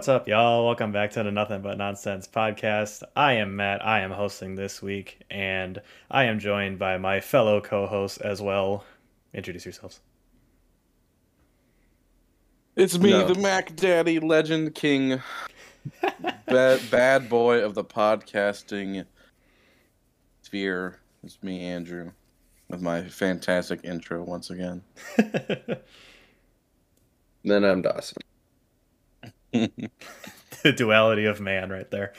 What's up, y'all? Welcome back to the Nothing But Nonsense podcast. I am Matt. I am hosting this week, and I am joined by my fellow co hosts as well. Introduce yourselves. It's me, No. the Mac Daddy, Legend King, bad, bad boy of the podcasting sphere. It's me, Andrew, with my fantastic intro once again. Then I'm Dawson. the duality of man, right there.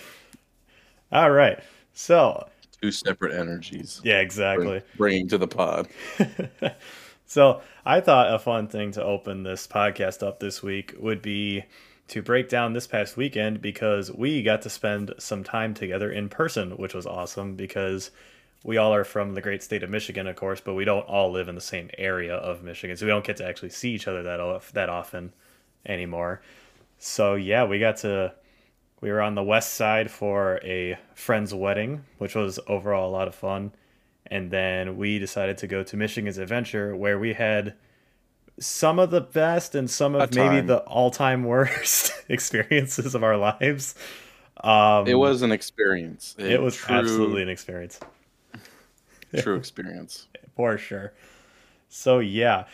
All right. So, Two separate energies. yeah, exactly. Bringing to the pod. so I thought a fun thing to open this podcast up this week would be to break down this past weekend because we got to spend some time together in person, which was awesome because we all are from the great state of Michigan, of course, but we don't all live in the same area of Michigan, so we don't get to actually see each other that that often anymore. So yeah, we got to we were on the west side for a friend's wedding, which was overall a lot of fun. And then we decided to go to Michigan's Adventure, where we had some of the best and some of maybe the all-time worst experiences of our lives. Um, It was an experience. A it was true, absolutely an experience true experience. for sure. So yeah,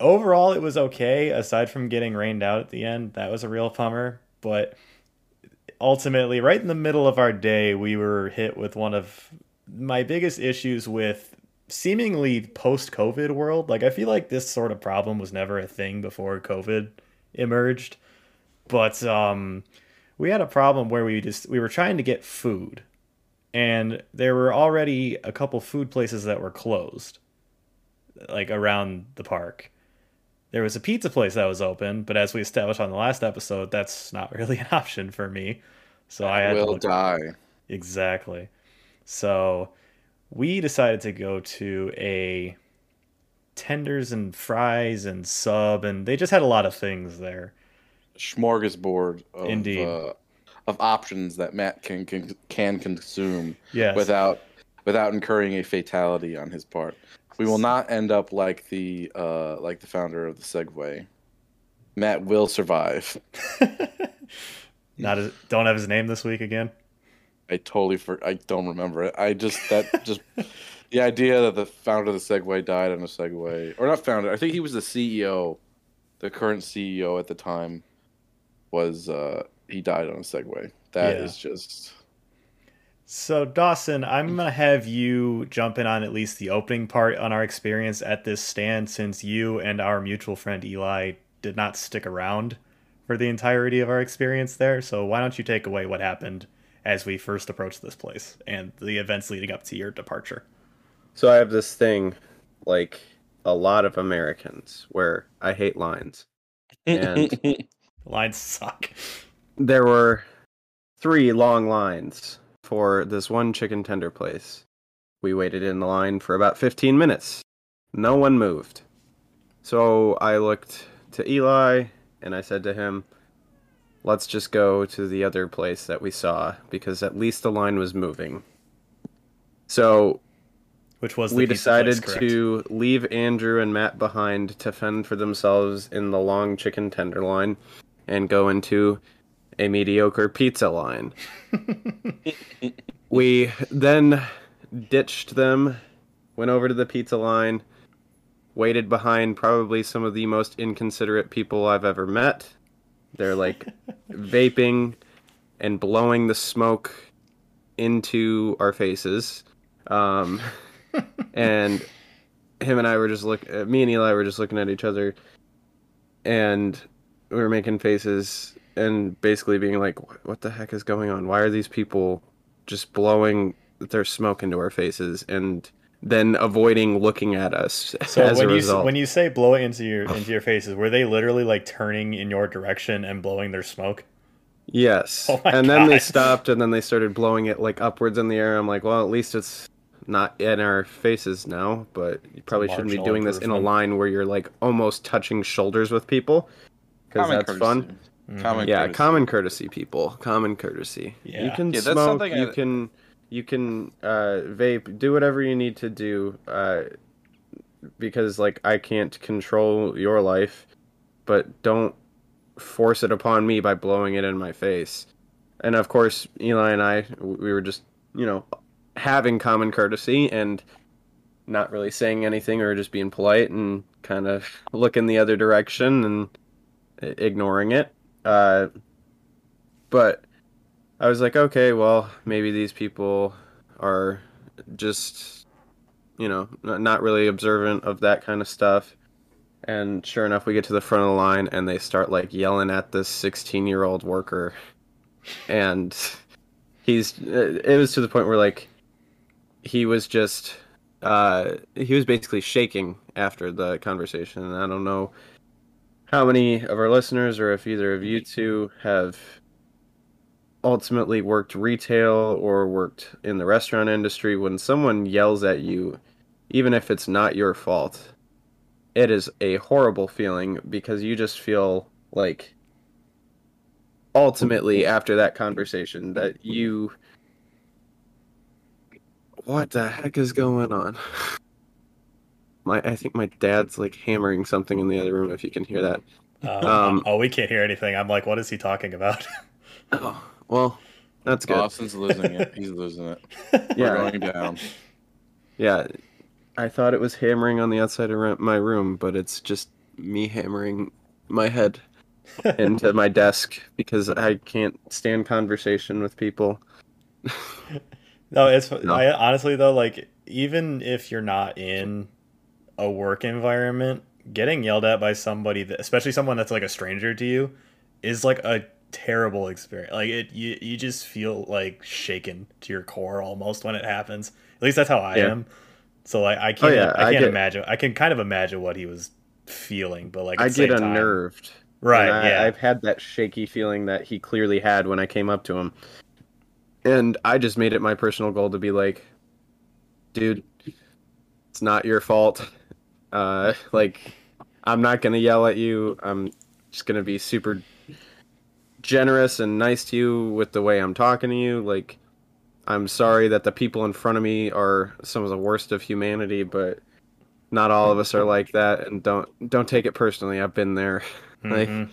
overall it was okay. Aside from getting rained out at the end, that was a real bummer. But ultimately, right in the middle of our day, we were hit with one of my biggest issues with seemingly post-COVID world. Like I feel like this sort of problem was never a thing before COVID emerged, but um, we had a problem where we just we were trying to get food and there were already a couple food places that were closed like around the park there was a pizza place that was open but as we established on the last episode that's not really an option for me so i had Will die. exactly so we decided to go to a tenders and fries and sub and they just had a lot of things there Smorgasbord of, Indeed. Uh, of options that Matt can can, can consume yes without without incurring a fatality on his part. We will not end up like the uh, like the founder of the Segway. Matt will survive. not as, don't have his name this week again I totally for I don't remember it. I just that just the idea that the founder of the Segway died on a Segway or not founder. I think he was the CEO. The current CEO at the time was uh he died on a Segway. That is Yeah. just So, Dawson, I'm going to have you jump in on at least the opening part on our experience at this stand since you and our mutual friend Eli did not stick around for the entirety of our experience there. So, why don't you take away what happened as we first approached this place and the events leading up to your departure? So I have this thing, like a lot of Americans, where I hate lines. And Lines suck. there were three long lines for this one chicken tender place. We waited in the line for about 15 minutes. No one moved. So I looked to Eli and I said to him, let's just go to the other place that we saw because at least the line was moving. So Which was we pizza place, decided to leave Andrew and Matt behind to fend for themselves in the long chicken tender line and go into a mediocre pizza line. we then ditched them, went over to the pizza line, waited behind probably some of the most inconsiderate people I've ever met. They're like vaping and blowing the smoke into our faces. Um, and him and I were just look. Me and Eli were just looking at each other, and we were making faces and basically being like, "What- "What the heck is going on? Why are these people just blowing their smoke into our faces and then avoiding looking at us So as when a you result?" when you say blow it into your into your faces, were they literally like turning in your direction and blowing their smoke? Yes. Oh my and then they stopped and then they started blowing it like upwards in the air. I'm like, well, at least it's not in our faces now, but you probably shouldn't be doing this in a line where you're like almost touching shoulders with people because that's fun. Mhm. Common Yeah, courtesy. common courtesy, people. Common courtesy. Yeah. You can Yeah, smoke. You I- can you can uh, vape. Do whatever you need to do. Uh, because like I can't control your life, but don't force it upon me by blowing it in my face. And of course, Eli and I, we were just, you know, having common courtesy and not really saying anything or just being polite and kind of looking the other direction and ignoring it. Uh, but I was like, okay, well, maybe these people are just, you know, not really observant of that kind of stuff. And sure enough, we get to the front of the line and they start like yelling at this 16 year old worker. And he's, it was to the point where like he was just, uh, he was basically shaking after the conversation. And I don't know how many of our listeners or if either of you two have ultimately worked retail or worked in the restaurant industry? When someone yells at you even if it's not your fault it is a horrible feeling because you just feel like ultimately after that conversation that you what the heck is going on my i think my dad's like hammering something in the other room if you can hear that. Uh, um, oh we can't hear anything. I'm like what is he talking about? Oh well that's good. Dawson's losing it. He's losing it. Yeah. We're going down. Yeah. I thought it was hammering on the outside of my room, but it's just me hammering my head into my desk because I can't stand conversation with people. no, it's no. I, honestly though, like even if you're not in a work environment, getting yelled at by somebody, that, especially someone that's like a stranger to you, is like a terrible experience. Like it, you you just feel like shaken to your core almost when it happens. At least that's how I yeah. am. So like I oh, can't oh, yeah, I can't I get, imagine I can kind of imagine what he was feeling, but like I get unnerved. Time, right. I, yeah. I've had that shaky feeling that he clearly had when I came up to him. And I just made it my personal goal to be like, dude, it's not your fault. Uh like I'm not gonna yell at you. I'm just gonna be super generous and nice to you with the way I'm talking to you. Like I'm sorry that the people in front of me are some of the worst of humanity, but not all of us are like that and don't don't take it personally. I've been there. Mm-hmm. like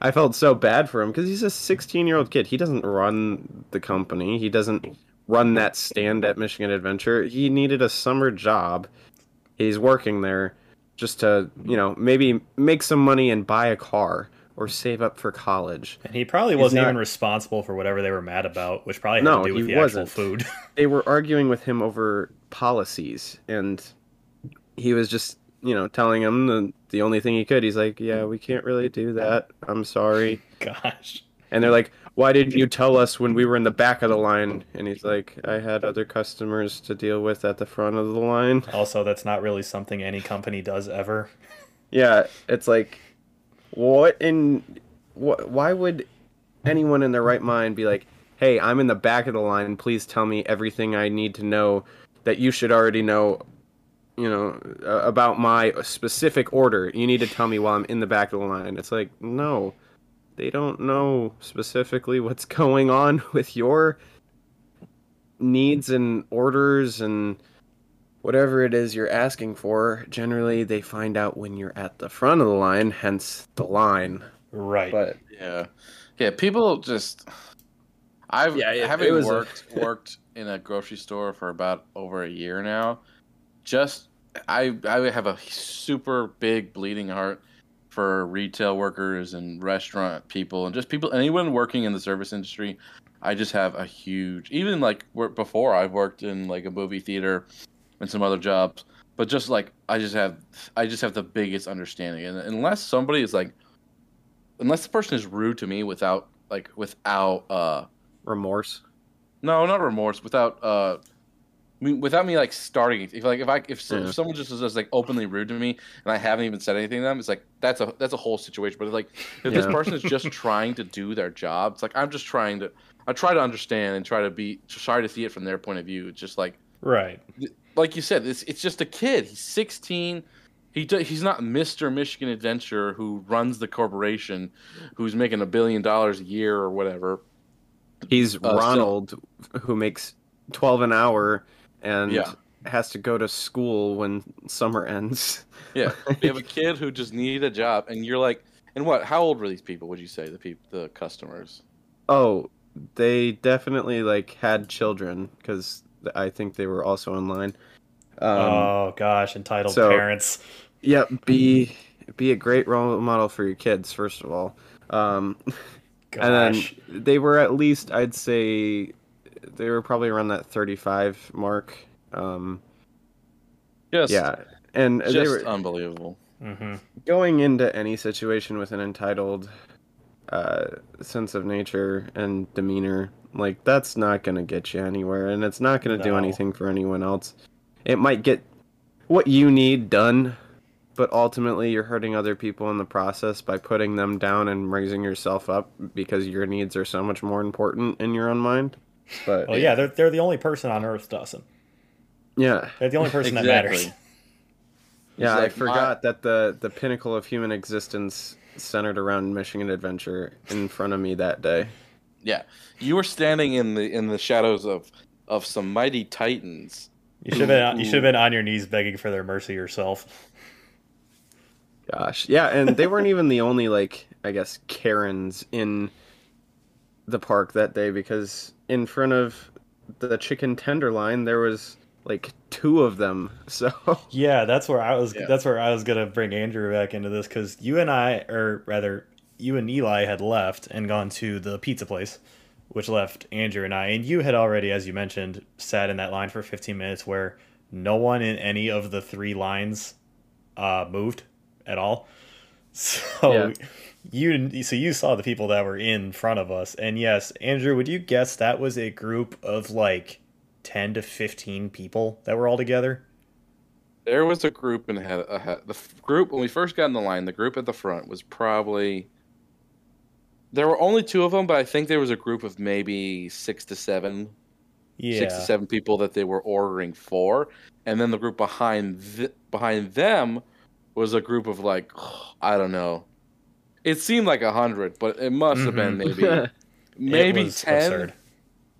I felt so bad for him because he's a 16 year old kid. He doesn't run the company. He doesn't run that stand at Michigan Adventure. He needed a summer job. He's working there just to, you know, maybe make some money and buy a car or save up for college. And he probably He's wasn't not... even responsible for whatever they were mad about, which probably had no, to do with the wasn't. actual food. they were arguing with him over policies, and he was just, you know, telling him the the only thing he could. He's like, "Yeah, we can't really do that. I'm sorry." Gosh. And they're like, "Why didn't you tell us when we were in the back of the line?" And he's like, "I had other customers to deal with at the front of the line." Also, that's not really something any company does ever. Yeah, it's like what in what? Why would anyone in their right mind be like, "Hey, I'm in the back of the line. Please tell me everything I need to know that you should already know." You know uh, about my specific order. You need to tell me while I'm in the back of the line. It's like no, they don't know specifically what's going on with your needs and orders and whatever it is you're asking for, generally they find out when you're at the front of the line, hence the line. Right. But yeah, yeah, people just. I've yeah, it, having it worked a... worked in a grocery store for about over a year now. Just I I have a super big bleeding heart for retail workers and restaurant people and just people anyone working in the service industry. I just have a huge even like before I've worked in like a movie theater and some other jobs. But just like I just have, I just have the biggest understanding, and unless somebody is like, unless the person is rude to me without like without uh remorse. No, not remorse. Without uh, I mean, without me like starting. If like if I if, yeah. if someone just is just like openly rude to me and I haven't even said anything to them, it's like that's a that's a whole situation. But like if yeah. this person is just trying to do their job, it's like I'm just trying to I try to understand and try to be try to see it from their point of view. It's just like right like you said, it's it's just a kid. He's 16. He he's not Mr. Michigan Adventure who runs the corporation, who's making a billion dollars a year or whatever. He's uh, Ronald, so, who makes 12 an hour and yeah. has to go to school when summer ends. yeah, you have a kid who just needed a job, and you're like, And what? How old were these people? Would you say the people, the customers? Oh, they definitely like had children because I think they were also online. Um, oh gosh, entitled so- parents. yeah, be be a great role model for your kids first of all. Um, Gosh. and then they were at least I'd say they were probably around that 35 mark. Um, Just, yeah, and just they were unbelievable. hmm going into any situation with an entitled uh, sense of nature and demeanor, like that's not going to get you anywhere, and it's not going to do anything for anyone else. It might get what you need done, but ultimately you're hurting other people in the process by putting them down and raising yourself up because your needs are so much more important in your own mind. But Well, yeah, they're they're the only person on Earth, Dawson. yeah, They're the only person that matters. Yeah, It's I like forgot that the the pinnacle of human existence centered around Michigan Adventure in front of me that day. Yeah, you were standing in the in the shadows of of some mighty titans. You should have been you should have been on your knees begging for their mercy yourself. Gosh, yeah, and they weren't even the only like I guess Karens in the park that day because in front of the chicken tender line there was like two of them. So Yeah, that's where I was. Yeah. That's where I was gonna bring Andrew back into this because you and I, or rather, you and Eli had left and gone to the pizza place, which left Andrew and I. And you had already, as you mentioned, sat in that line for 15 minutes where no one in any of the three lines uh, moved at all. So Yeah. You, so you saw the people that were in front of us, and yes, Andrew, would you guess that was a group of like 10 to 15 people that were all together? There was a group and had ahead. The group when we first got in the line, the group at the front was probably. There were only two of them, but I think there was a group of maybe six to seven, Yeah. six to seven people that they were ordering for, and then the group behind th- behind them was a group of like I don't know. It seemed like a hundred, but it must have been mm-hmm. maybe maybe ten, absurd.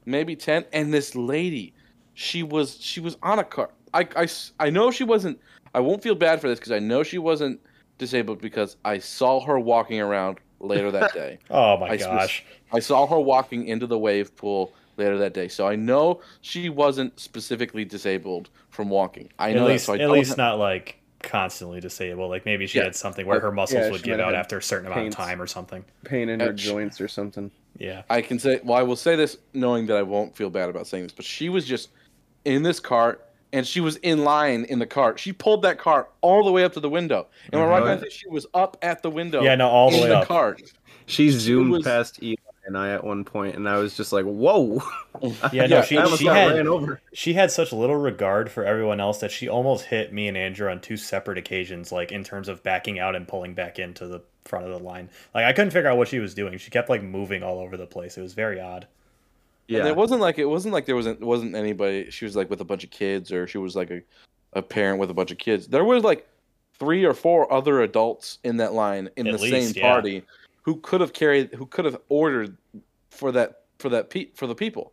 maybe 10 and this lady she was she was on a car. I, I, I know she wasn't i won't feel bad for this because i know she wasn't disabled because i saw her walking around later that day. Oh my I- gosh. i saw her walking into the wave pool later that day. So i know she wasn't specifically disabled from walking. I At know least so I at least not like constantly disabled. Like maybe she Yeah. had something where her muscles yeah, would give out after a certain amount of time or something. pain in her Ouch. joints or something. Yeah. I can say, well, I will say this knowing that I won't feel bad about saying this, but she was just in this cart and she was in line in the cart. She pulled that cart all the way up to the window. And when Mhm. I think she was up at the window Yeah, no, all the in way the up. cart. She zoomed was- past Eli and I at one point, and I was just like, "Whoa!" Yeah, no, she I she had ran over. she had such little regard for everyone else that she almost hit me and Andrew on two separate occasions, like in terms of backing out and pulling back into the front of the line. Like I couldn't figure out what she was doing. She kept like moving all over the place. It was very odd. Yeah. Yeah, it wasn't like it wasn't like there wasn't wasn't anybody she was like with a bunch of kids or she was like a, a parent with a bunch of kids. There was like three or four other adults in that line in At the least, same yeah. party who could have carried who could have ordered for that for that pe- for the people.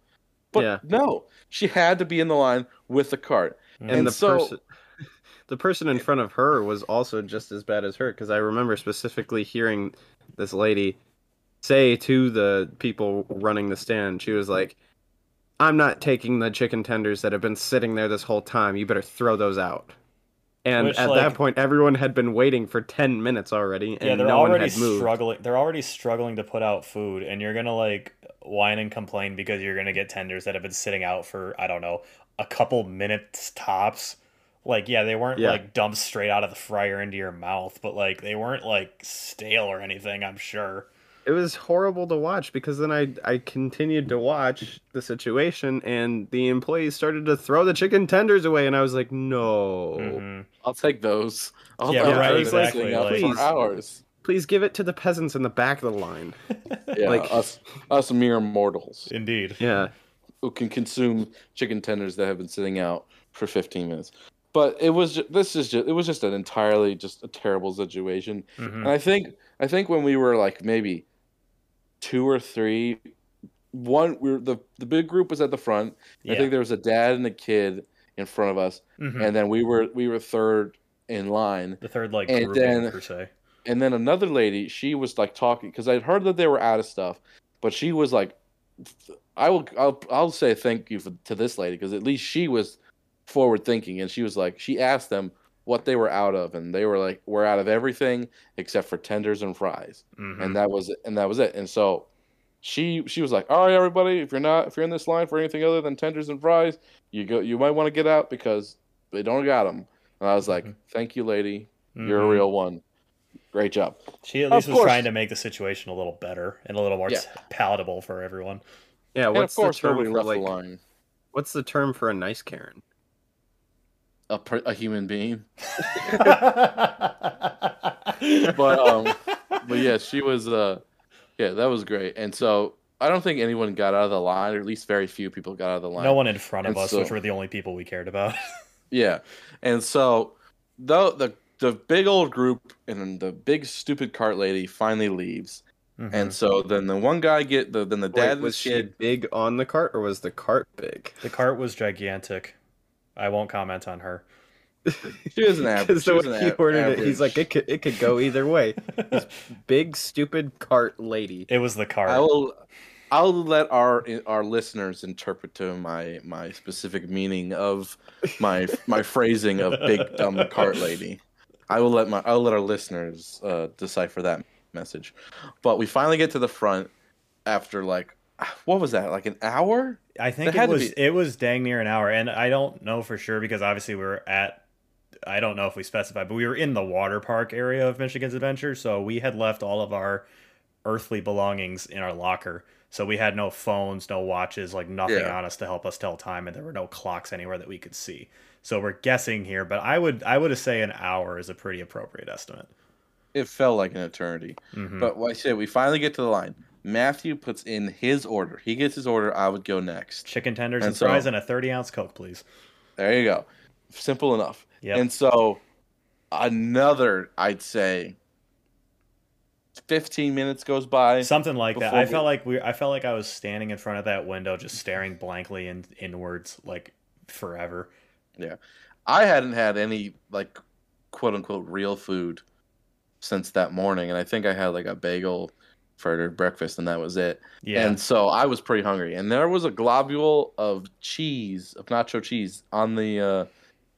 But Yeah. no, she had to be in the line with the cart. and, And the so- person, the person in front of her was also just as bad as her because I remember specifically hearing this lady say to the people running the stand, she was like, "I'm not taking the chicken tenders that have been sitting there this whole time. You better throw those out." And Which, at like- that point, everyone had been waiting for ten minutes already, and yeah, they're no one already had moved. struggling. They're already struggling to put out food, and you're gonna like whine and complain because you're gonna get tenders that have been sitting out for I don't know a couple minutes tops. Like, yeah, they weren't Yeah. like dumped straight out of the fryer into your mouth, but like they weren't like stale or anything. I'm sure. It was horrible to watch because then I I continued to watch the situation and the employees started to throw the chicken tenders away and I was like, no, Mhm. I'll take those. I'll Yeah, right, exactly, those out like- for hours. please give it to the peasants in the back of the line. Yeah, like- us us mere mortals Indeed. Yeah, who can consume chicken tenders that have been sitting out for 15 minutes. But it was just, this is just it was just an entirely just a terrible situation. Mhm. And I think I think when we were like maybe two or three, one we were the the big group was at the front. Yeah. I think there was a dad and a kid in front of us, Mhm. and then we were we were third in line. the third like and then- per se. and then another lady, she was like talking because I'd heard that they were out of stuff, but she was like, I will, I'll, I'll say thank you for, to this lady because at least she was forward thinking, and she was like, she asked them what they were out of, and they were like, we're out of everything except for tenders and fries, Mhm. and that was it, and that was it, and so. She she was like, all right, everybody, if you're not if you're in this line for anything other than tenders and fries, you go you might want to get out because they don't got them. And I was like, Mhm. thank you, lady, you're a Mhm. real one. Great job. She at Of least was course. trying to make the situation a little better and a little more Yeah. palatable for everyone. Yeah, And of what's course, the term for like? the line. What's the term for a nice Karen? A, per, a human being. but But um, but yeah, she was. Uh, yeah, that was great. And so I don't think anyone got out of the line, or at least very few people got out of the line. no one in front of And us, so- which were the only people we cared about. Yeah, and so the the the big old group and the big stupid cart lady finally leaves, Mhm. and so then the one guy get the then the Wait, dad the was she kid. big on the cart or was the cart big? the cart was gigantic. I won't comment on her. She was an average. She the was way an he a- ordered it, he's like, it could, it could go either way. this Big, stupid cart lady. It was the cart. I will. I'll let our our listeners interpret to my my specific meaning of my my phrasing of big dumb cart lady. I will let my I'll let our listeners uh, decipher that message. But we finally get to the front after like what was that like an hour? I think it was be- it was dang near an hour, and I don't know for sure because obviously we were at. I don't know if we specified, but we were in the water park area of Michigan's Adventure, so we had left all of our earthly belongings in our locker. So we had no phones, no watches, like nothing Yeah. on us to help us tell time, and there were no clocks anywhere that we could see. So we're guessing here, but I would I would say an hour is a pretty appropriate estimate. It felt like an eternity. Mhm. But like I said, we finally get to the line. Matthew puts in his order. He gets his order. I would go next. Chicken tenders And and, so- fries and a thirty ounce Coke, please. There you go. Simple enough. Yep. And so another, I'd say, 15 minutes goes by. Something like that. I we- felt like we. I felt like I was standing in front of that window, just staring blankly and inwards, like forever. Yeah. I hadn't had any, like, quote unquote, real food since that morning. And I think I had, like, a bagel for breakfast, and that was it. Yeah. And so I was pretty hungry. And there was a globule of cheese, of nacho cheese, on the, uh,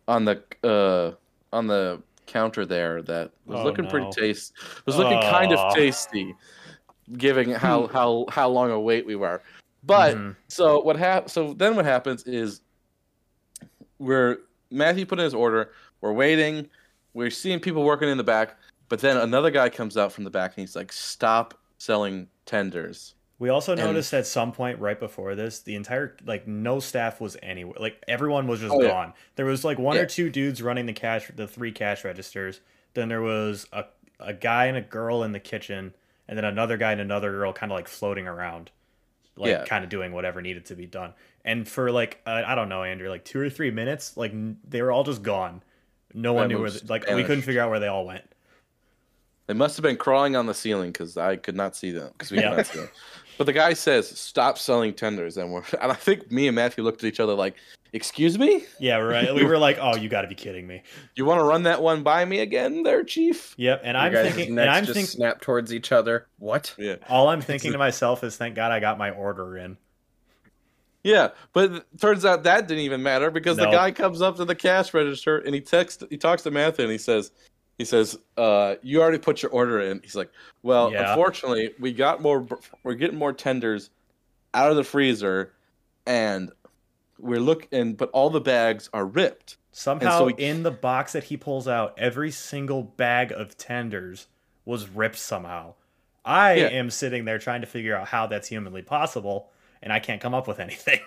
on the, uh, on the counter there that was Oh, looking pretty no. taste was looking kind of tasty given how how how long a wait we were but Mhm. so what hap- so then what happens is we're matthew put in his order we're waiting we're seeing people working in the back but then another guy comes out from the back and he's like stop selling tenders we also and- noticed at some point right before this, the entire like no staff was anywhere. Like everyone was just Oh, yeah. gone. There was like one Yeah. or two dudes running the cash, the three cash registers. Then there was a a guy and a girl in the kitchen, and then another guy and another girl kind of like floating around, like Yeah. kind of doing whatever needed to be done. And for like uh, I don't know, Andrew, like two or three minutes, like n- they were all just gone. No one That knew where. was The, like we couldn't figure out where they all went. They must have been crawling on the ceiling because i could not see them because we Yeah. could not see them but the guy says stop selling tenders and we're and i think me and matthew looked at each other like excuse me Yeah, right. we were like, oh, you got to be kidding me. you want to run that one by me again there chief Yep. And You I'm guys' thinking, and I'm just thinking. snap towards each other. What? yeah All I'm thinking to myself is, thank God I got my order in. Yeah, but it turns out that didn't even matter because the guy comes up to the cash register and he texts, he talks to Matthew and he says, he says, uh, "You already put your order in." He's like, "Well, Yeah. unfortunately, we got more. We're getting more tenders out of the freezer, and we're looking, but all the bags are ripped." Somehow, so we- in the box that he pulls out, every single bag of tenders was ripped somehow. I Yeah. am sitting there trying to figure out how that's humanly possible, and I can't come up with anything.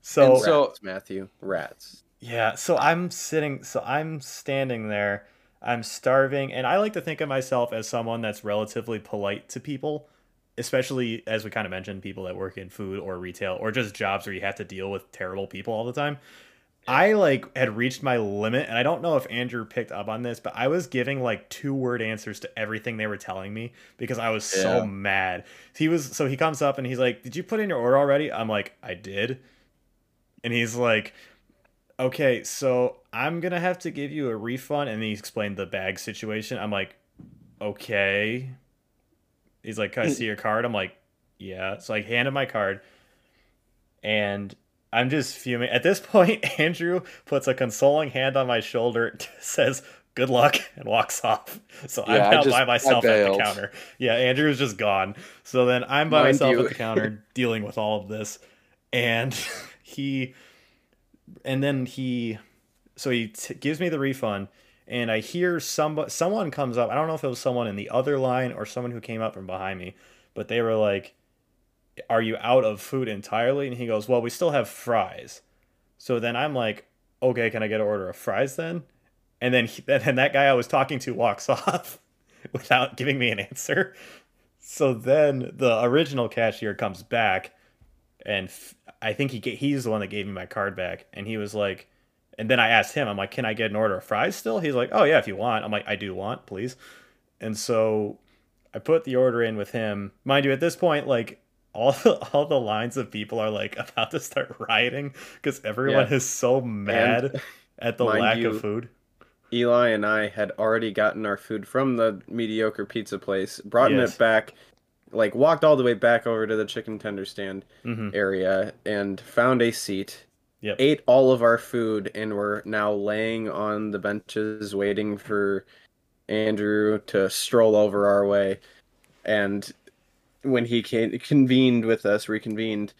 So, And so- Rats, Matthew. Rats. yeah, so I'm sitting, so I'm standing there, I'm starving, and I like to think of myself as someone that's relatively polite to people, especially as we kind of mentioned, people that work in food or retail or just jobs where you have to deal with terrible people all the time. I like had reached my limit, and I don't know if Andrew picked up on this, but I was giving like two word answers to everything they were telling me because I was so mad. He was so he comes up and he's like, "Did you put in your order already?" I'm like, "I did," and he's like, "Okay, so I'm gonna have to give you a refund." And he explained the bag situation. I'm like, okay. He's like, Can I mm. see your card? I'm like, Yeah. So I handed my card and I'm just fuming. At this point, Andrew puts a consoling hand on my shoulder, says, Good luck, and walks off. So Yeah, I'm now just- by myself at the counter. Yeah, Andrew's just gone. So then I'm by Mind myself you- at the counter dealing with all of this. And he, and then he, so he t- gives me the refund. And I hear some someone comes up. I don't know if it was someone in the other line or someone who came up from behind me, but they were like, "Are you out of food entirely?" And he goes, "Well, we still have fries." So then I'm like, "Okay, can I get an order of fries then?" And then he, then that guy I was talking to walks off without giving me an answer. So then the original cashier comes back, and f- I think he ga- he's the one that gave me my card back, and he was like, and then I asked him, I'm like, can I get an order of fries still? He's like, oh yeah, if you want. I'm like, I do want, please. And so I put the order in with him. Mind you, at this point, like all all the lines of people are like about to start rioting because everyone Yeah. is so mad at the lack you- of food. Eli and I had already gotten our food from the mediocre pizza place, brought Yes. it back, like walked all the way back over to the chicken tender stand hmm area and found a seat. Yep. Ate all of our food and were now laying on the benches waiting for Andrew to stroll over our way. And when he came, convened with us, reconvened,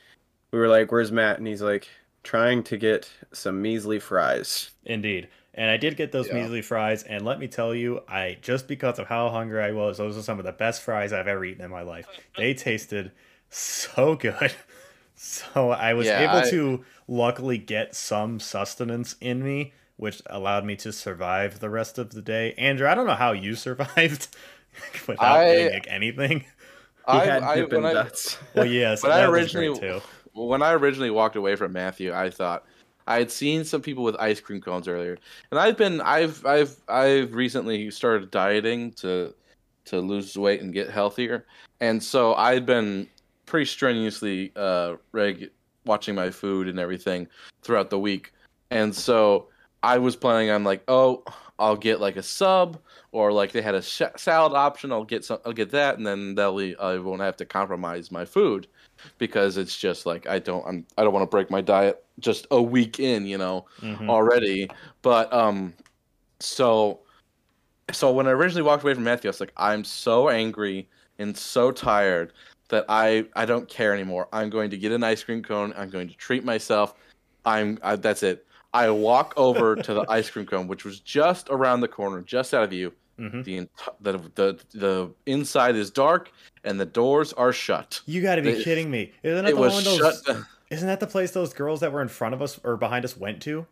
we were like, "Where's Matt?" And he's like, "Trying to get some measly fries." Indeed. And I did get those Yeah. measly fries, and let me tell you, I just because of how hungry I was, those are some of the best fries I've ever eaten in my life. They tasted so good. So I was Yeah, able I- to luckily get some sustenance in me, which allowed me to survive the rest of the day. Andrew, I don't know how you survived without I- getting like, anything. I, had I, Dippin' when I, Dots. Well, yes, When I originally- when I originally walked away from Matthew, I thought I had seen some people with ice cream cones earlier, and I've been I've I've I've recently started dieting to to lose weight and get healthier, and so I'd been pretty strenuously uh reg watching my food and everything throughout the week, and so I was planning on like oh I'll get like a sub or like they had a sh- salad option. I'll get some I'll get that and then that'll I won't have to compromise my food because it's just like I don't I'm I don't want to break my diet just a week in, you know, Mhm. already. But um so so when I originally walked away from Matthew, I was like, I'm so angry and so tired that I I don't care anymore. I'm going to get an ice cream cone. I'm going to treat myself. I'm I, that's it. I walk over to the ice cream cone, which was just around the corner, just out of view. Mhm. The, the the the inside is dark and the doors are shut. You got to be They- kidding me! Isn't that the one shut. Isn't that the place those girls that were in front of us or behind us went to?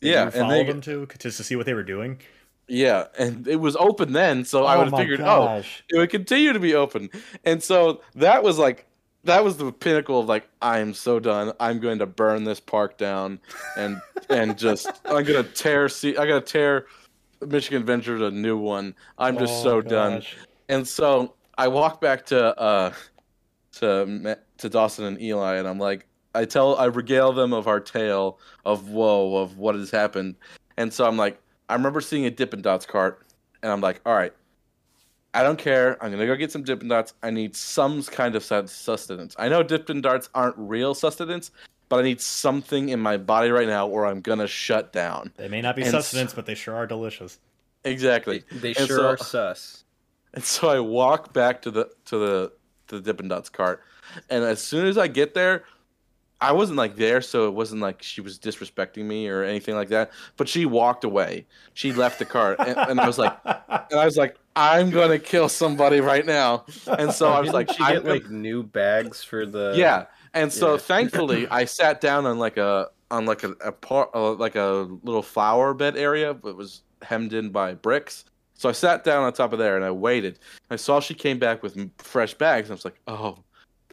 Did Yeah, and follow they- them to just to see what they were doing. Yeah, and it was open then, so I would have figured, oh, it would continue to be open. And so that was like that was the pinnacle of like I'm so done. I'm going to burn this park down and and just I'm gonna tear see I gotta tear Michigan Adventures a new one. I'm just Oh, so done. And so I walk back to uh to to Dawson and Eli and I'm like I tell I regale them of our tale of woe of what has happened. And so I'm like I remember seeing a Dippin' Dots cart and I'm like, all right, I don't care. I'm gonna go get some Dippin' Dots. I need some kind of sustenance. I know Dippin' Dots aren't real sustenance, but I need something in my body right now, or I'm gonna shut down. They may not be And sustenance, but they sure are delicious. Exactly. They And sure so- are sus. And so I walk back to the to the to the Dippin' Dots cart, and as soon as I get there, I wasn't like there, so it wasn't like she was disrespecting me or anything like that. But she walked away. She left the cart, and, and I was like, and I was like, I'm gonna kill somebody right now. And so I was Didn't like, she I'm get like new bags for the yeah. And so Yeah. thankfully, I sat down on like a on like a, a par, uh, like a little flower bed area, but it was hemmed in by bricks. So I sat down on top of there and I waited. I saw she came back with fresh bags, and I was like, "Oh,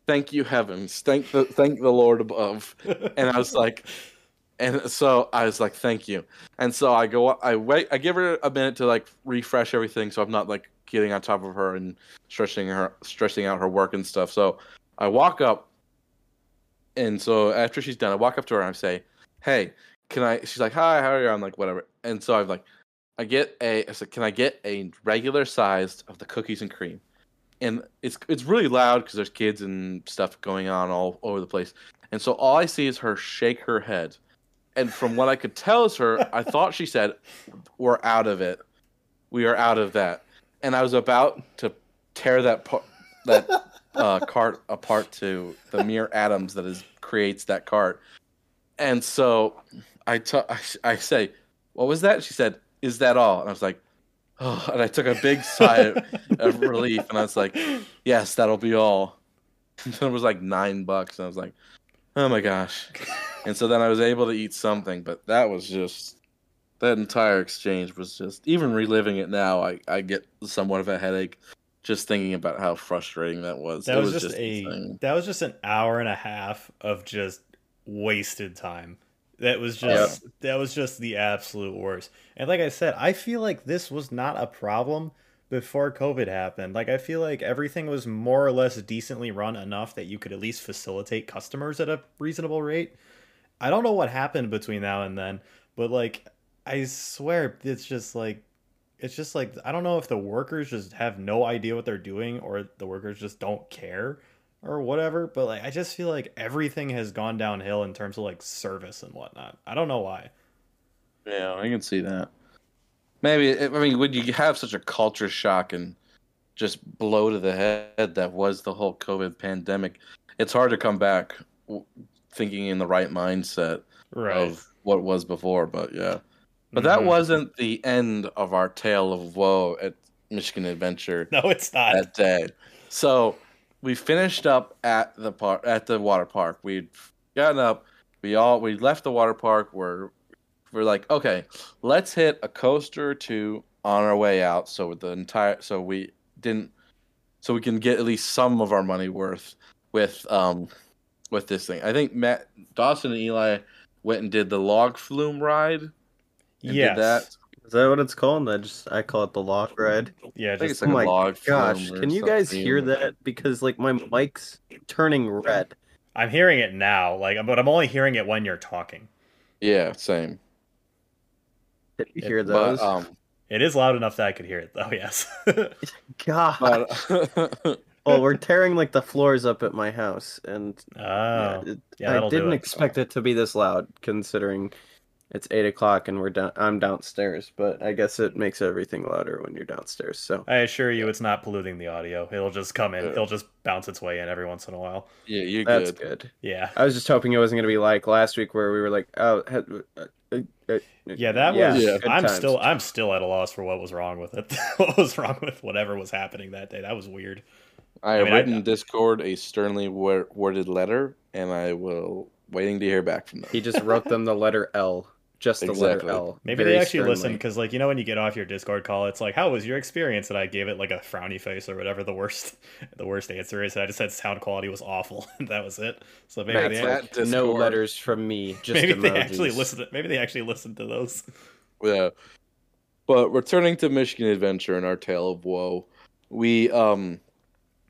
thank you heavens, thank the thank the Lord above." And I was like, and so I was like, "Thank you." And so I go, I wait, I give her a minute to like refresh everything, so I'm not like getting on top of her and stretching her, stretching out her work and stuff. So I walk up, and so after she's done, I walk up to her and I say, "Hey, can I?" She's like, "Hi, how are you?" I'm like, "Whatever." And so I'm like, I get a. I said, can I get a regular sized of the cookies and cream? And it's it's really loud because there's kids and stuff going on all over the place. And so all I see is her shake her head. And from what I could tell is her, I thought she said, "We're out of it. We are out of that." And I was about to tear that part that uh, cart apart to the mere atoms that is creates that cart. And so I t- I, I say, "What was that?" She said, "Is that all?" And I was like, "Oh!" And I took a big sigh of relief, and I was like, "Yes, that'll be all." And it was like nine bucks, and I was like, "Oh my gosh!" And so then I was able to eat something, but that was just that entire exchange was just even reliving it now. I I get somewhat of a headache just thinking about how frustrating that was. That It was, just, a insane. that was just an hour and a half of just wasted time. That was just that was just the absolute worst. And like I said, I feel like this was not a problem before COVID happened. Like I feel like everything was more or less decently run enough that you could at least facilitate customers at a reasonable rate. I don't know what happened between now and then, but like I swear it's just like it's just like I don't know if the workers just have no idea what they're doing or the workers just don't care or whatever, but like I just feel like everything has gone downhill in terms of like service and whatnot. I don't know why. Yeah, I can see that. Maybe I mean, when you have such a culture shock and just blow to the head that was the whole COVID pandemic, it's hard to come back thinking in the right mindset Right. of what was before. But yeah, but that Mhm. wasn't the end of our tale of woe at Michigan Adventure No, it's not. that day. So we finished up at the park at the water park. We'd gotten up. We all we left the water park. We're we're like, okay, let's hit a coaster or two on our way out. So the entire so we didn't so we can get at least some of our money worth with um with this thing. I think Matt Dawson and Eli went and did the log flume ride. And yes. Did that. Is that what it's called? I just I call it the log ride. Yeah, just it's like oh a my log Gosh, can you guys hear that? Because like my mic's turning red. I'm hearing it now, like but I'm only hearing it when you're talking. Yeah, same. Did you It- hear those? But um It is loud enough that I could hear it though, yes. God. but well, we're tearing like the floors up at my house, and oh. yeah, it- yeah, I didn't it. expect it to be this loud, considering it's eight o'clock and we're down. I'm downstairs, but I guess it makes everything louder when you're downstairs. So I assure you it's not polluting the audio. It'll just come in. Yeah. It'll just bounce its way in every once in a while. yeah, you're that's good. good. Yeah. I was just hoping it wasn't going to be like last week where we were like, oh, uh, uh, uh, Yeah, that Yeah, was Yeah. I'm times. still I'm still at a loss for what was wrong with it. what was wrong with whatever was happening that day. That was weird. I I have mean, written in Discord a sternly worded letter, and I will waiting to hear back from them. He just wrote them the letter L, just the letter L. Maybe they actually sternly. listened because, like, you know, when you get off your Discord call, it's like, "How was your experience?" And I gave it like a frowny face or whatever the worst, the worst answer is. And I just said sound quality was awful, and that was it. So maybe That's they, that like, Discord. no letters from me, just maybe emojis. they actually listened. Maybe they actually listened to those. Yeah. But returning to Michigan Adventure and our tale of woe, we um,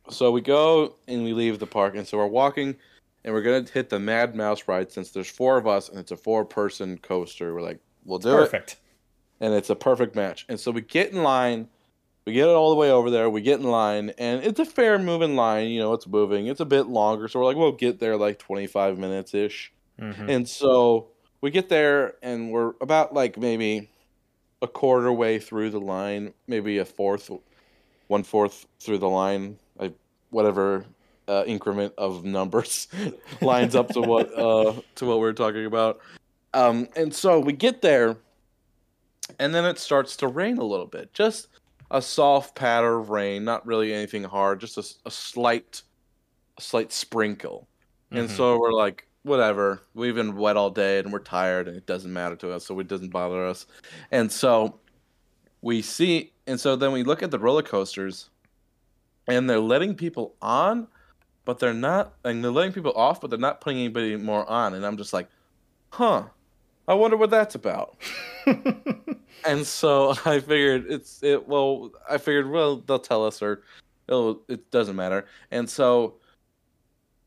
so we go and we leave the park, and so we're walking, and we're gonna hit the Mad Mouse ride since there's four of us and it's a four-person coaster. We're like, we'll do it. Perfect. and it's a perfect match. And so we get in line, we get it all the way over there, we get in line, and it's a fair moving line. You know, it's moving. It's a bit longer, so we're like, we'll get there like 25 minutes ish. Mhm. And so we get there, and we're about like maybe a quarter way through the line, maybe a fourth, one fourth through the line, like whatever uh, increment of numbers lines up to what uh, to what we're talking about. Um, and so we get there, and then it starts to rain a little bit, just a soft patter of rain, not really anything hard, just a, a slight, a slight sprinkle. And Mhm. so we're like, whatever. We've been wet all day and we're tired and it doesn't matter to us, so it doesn't bother us. And so we see, and so then we look at the roller coasters, and they're letting people on, but they're not, and they're letting people off, but they're not putting anybody more on. And I'm just like, huh, I wonder what that's about. And so I figured it's it. Well, I figured well they'll tell us or it'll, it doesn't matter. And so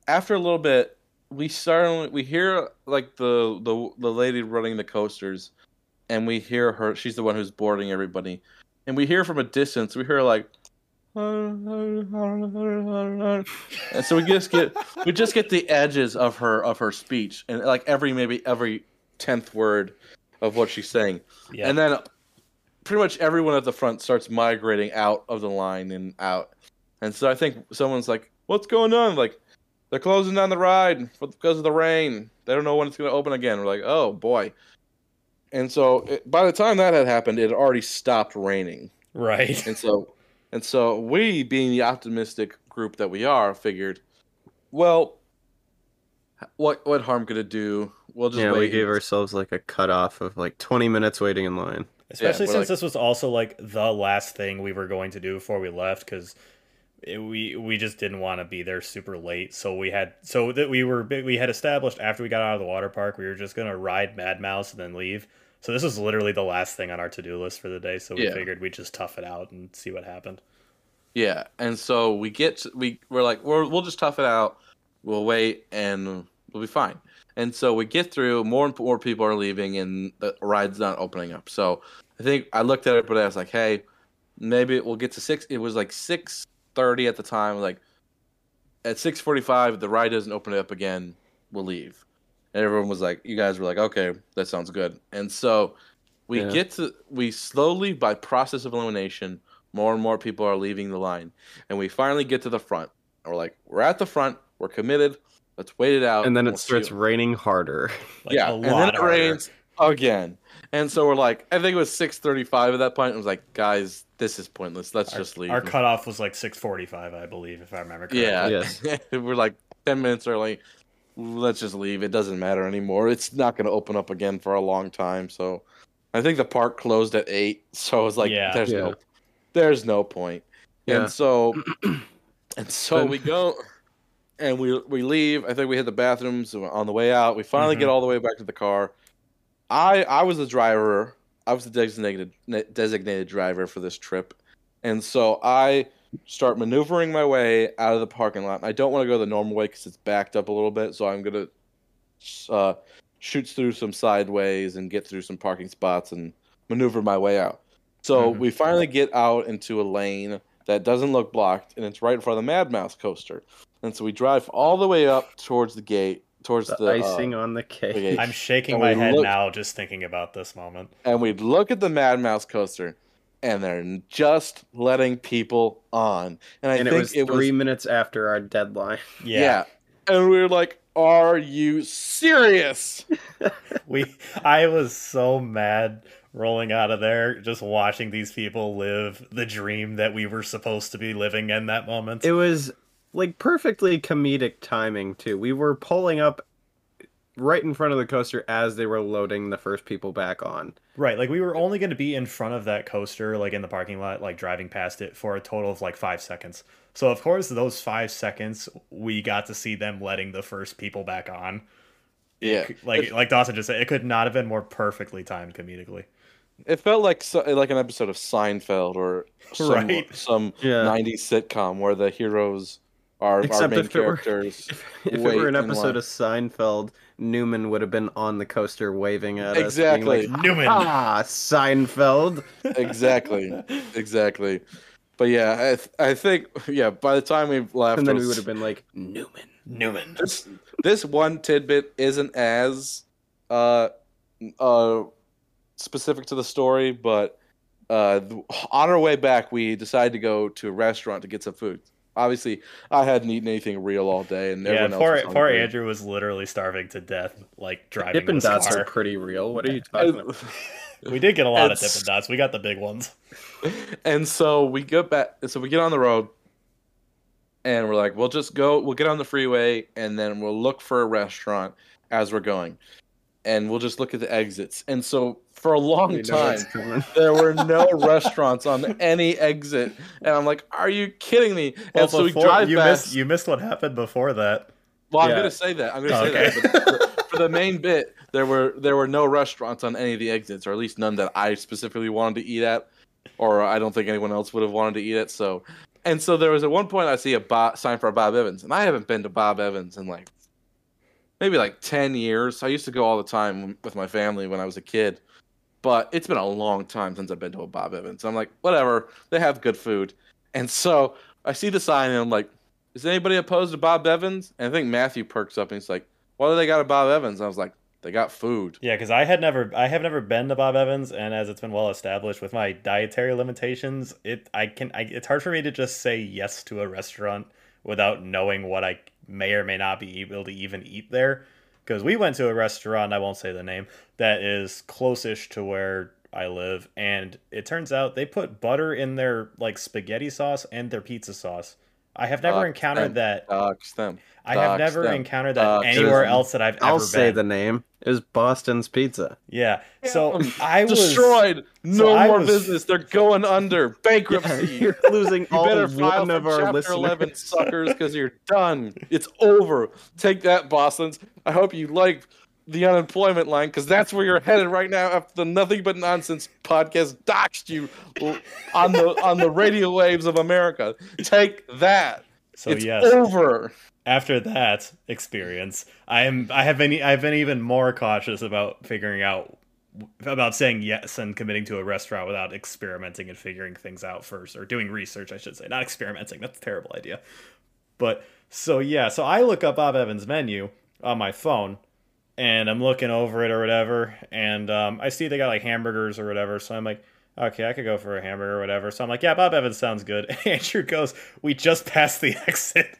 after a little bit, we start we hear like the the the lady running the coasters, and we hear her. She's the one who's boarding everybody, and we hear from a distance. We hear like, and so we just get we just get the edges of her of her speech, and like every maybe every tenth word of what she's saying, Yeah. and then pretty much everyone at the front starts migrating out of the line and out. And so I think someone's like, "What's going on?" Like, they're closing down the ride because of the rain. They don't know when it's going to open again. We're like, "Oh boy!" And so it, by the time that had happened, it had already stopped raining. right. And so, and so we, being the optimistic group that we are, figured, well, what what harm could it do? We'll just yeah, wait. we gave ourselves like a cutoff of like 20 minutes waiting in line. Especially we're since like- this was also like the last thing we were going to do before we left because we we just didn't want to be there super late. So we had so that we were we had established after we got out of the water park we were just gonna ride Mad Mouse and then leave. So this was literally the last thing on our to do list for the day. So we Yeah. figured we'd just tough it out and see what happened. Yeah, and so we get to, we we're like we're, we'll just tough it out. We'll wait and we'll be fine. And so we get through. More and more people are leaving, and the ride's not opening up. So I think I looked at it, but I was like, hey, maybe we'll get to six. It was like six thirty at the time. Like at six forty five, the ride doesn't open up again. We'll leave. And everyone was like, you guys were like, okay, that sounds good. And so we Yeah. get to we slowly by process of elimination more and more people are leaving the line and we finally get to the front and we're like we're at the front we're committed let's wait it out And then we'll it starts raining harder. Like yeah a and then it harder. rains again and so we're like i think it was 6.35 at that point point. it was like guys this is pointless let's Our, just leave our cutoff was like six forty five, I believe, if I remember correctly. yeah Yes. we're like 10 minutes early let's just leave. It doesn't matter anymore. It's not going to open up again for a long time. So i think the park closed at 8 so it's like Yeah. there's Yeah. no there's no point. Yeah. and so and so we go and we we leave. I think we hit the bathrooms on the way out. We finally Mhm. get all the way back to the car. I i was the driver. I was the designated designated driver for this trip. And so i start maneuvering my way out of the parking lot. I don't want to go the normal way because it's backed up a little bit, so I'm gonna uh, shoot through some sideways and get through some parking spots and maneuver my way out. So Mhm. we finally get out into a lane that doesn't look blocked, and it's right in front of the Mad Mouse coaster. And so we drive all the way up towards the gate, towards The, the, uh, icing on the cake. okay. I'm shaking And my head look- now just thinking about this moment. and we'd look at the Mad Mouse coaster, and they're just letting people on. And I and it think was it three was minutes after our deadline. Yeah. Yeah. And we were like, Are you serious? We I was so mad rolling out of there just watching these people live the dream that we were supposed to be living in that moment. It was like perfectly comedic timing too. We were pulling up right in front of the coaster as they were loading the first people back on. right, like we were only going to be in front of that coaster like in the parking lot like driving past it for a total of like 5 seconds. So of course those 5 seconds we got to see them letting the first people back on. Yeah. Like It, like Dawson just said it could not have been more perfectly timed comedically. it felt like so, like an episode of Seinfeld or some, Right. some Yeah. 90s sitcom where the heroes are our Except main if it were- characters. If it Wait were an episode of Seinfeld, Newman would have been on the coaster waving at us. Exactly. like, Newman. ah, Seinfeld. exactly. Exactly. But yeah, I, th- I think, yeah, by the time we left, And then it we would have been like, Newman. Newman. this this one tidbit isn't as uh uh specific to the story, but uh on our way back we decided to go to a restaurant to get some food. Obviously, I hadn't eaten anything real all day, and Yeah, everyone poor else poor. Andrew was literally starving to death, like driving Dippin' this Dots car. are pretty real. What are you talking about? We did get a lot of It's- Dippin' Dots. We got the big ones. and so we get back. So we get on the road, and we're like, we'll just go. We'll get on the freeway, and then we'll look for a restaurant as we're going, and we'll just look at the exits. And so for a long We time, there were no restaurants on any exit, and I'm like, are you kidding me? Well, and so we drive you past. missed you missed what happened before that. well, I'm gonna say that. I'm gonna Okay. say that. But for the main bit, there were there were no restaurants on any of the exits, or at least none that I specifically wanted to eat at, or I don't think anyone else would have wanted to eat at. So, and so there was at one point I see a Bob, sign for Bob Evans, and I haven't been to Bob Evans in like maybe like ten years. I used to go all the time with my family when I was a kid, but it's been a long time since I've been to a Bob Evans. I'm like, whatever, they have good food, and so I see the sign and I'm like, is anybody opposed to Bob Evans? And I think Matthew perks up and he's like, what do they got at Bob Evans? And I was like, they got food. Yeah, because I had never, I have never been to Bob Evans, and as it's been well established with my dietary limitations, it, I can, I, it's hard for me to just say yes to a restaurant without knowing what I may or may not be able to even eat there. Because we went to a restaurant, I won't say the name, that is close-ish to where I live, and it turns out they put butter in their like spaghetti sauce and their pizza sauce. I have never Dox encountered them. that. Dox them. I have dox never them. encountered that Dox anywhere them. else that I've ever I'll say been. the name. It was Boston's Pizza. Yeah. So I was destroyed. No so more was- business. They're going under. Bankruptcy. You're losing You all better file one of our Chapter listeners. 11 suckers because you're done. It's over. Take that, Boston's. I hope you like the unemployment line because that's where you're headed right now after the Nothing But Nonsense podcast doxed you on the on the radio waves of America. Take that. so it's yes. over. After that experience, I am I have been I've been even more cautious about figuring out about saying yes and committing to a restaurant without experimenting and figuring things out first or doing research, I should say. Not experimenting. That's a terrible idea. But so yeah, so I look up Bob Evans' menu on my phone and I'm looking over it or whatever, and um, I see they got like hamburgers or whatever, so I'm like, okay, I could go for a hamburger or whatever. So I'm like, yeah, Bob Evans sounds good. And Andrew goes, we just passed the exit.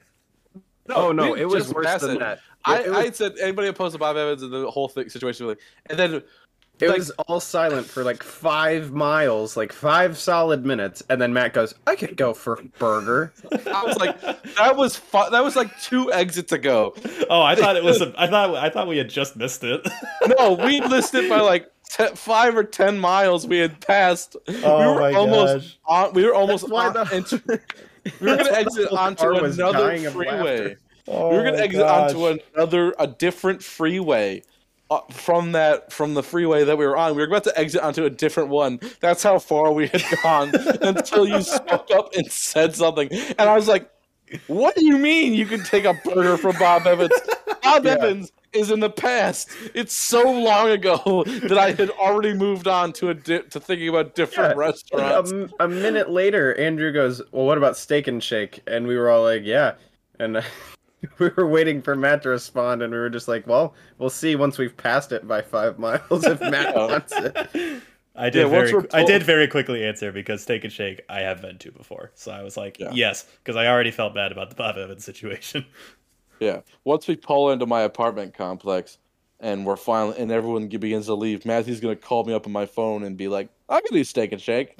oh no, it was just worse than it. that. I, It, it I said anybody opposed to Bob Evans and the whole thing situation was like, and then it like- was all silent for like five miles, like five solid minutes, and then Matt goes, "I could go for a burger." I was like, that was fu- that was like two exits ago. Oh, I thought it was. A, I thought I thought we had just missed it. No, we missed it by like te- five or ten miles we had passed. Oh we were my almost gosh. on. We were almost why on, the- into, we were gonna exit onto another dying of freeway. laughter. Oh we were gonna oh exit gosh. onto another a different freeway. Uh, from that, from the freeway that we were on, we were about to exit onto a different one. That's how far we had gone until you spoke up and said something, and I was like, "What do you mean you can take a burger from Bob Evans? Bob Yeah. Evans is in the past. It's so long ago that I had already moved on to a di- to thinking about different Yeah. restaurants. a, a minute later, Andrew goes, "Well, what about Steak and Shake?" And we were all like, "Yeah," and we were waiting for Matt to respond, and we were just like, "Well, we'll see once we've passed it by five miles if Matt wants it." I did Yeah, very. we're I did very quickly answer because Steak and Shake I have been to before, so I was like, Yeah. yes, because I already felt bad about the Bob Evans situation. Yeah. Once we pull into my apartment complex and we're finally and everyone begins to leave, Matthew's gonna call me up on my phone and be like, "I can do steak and shake,"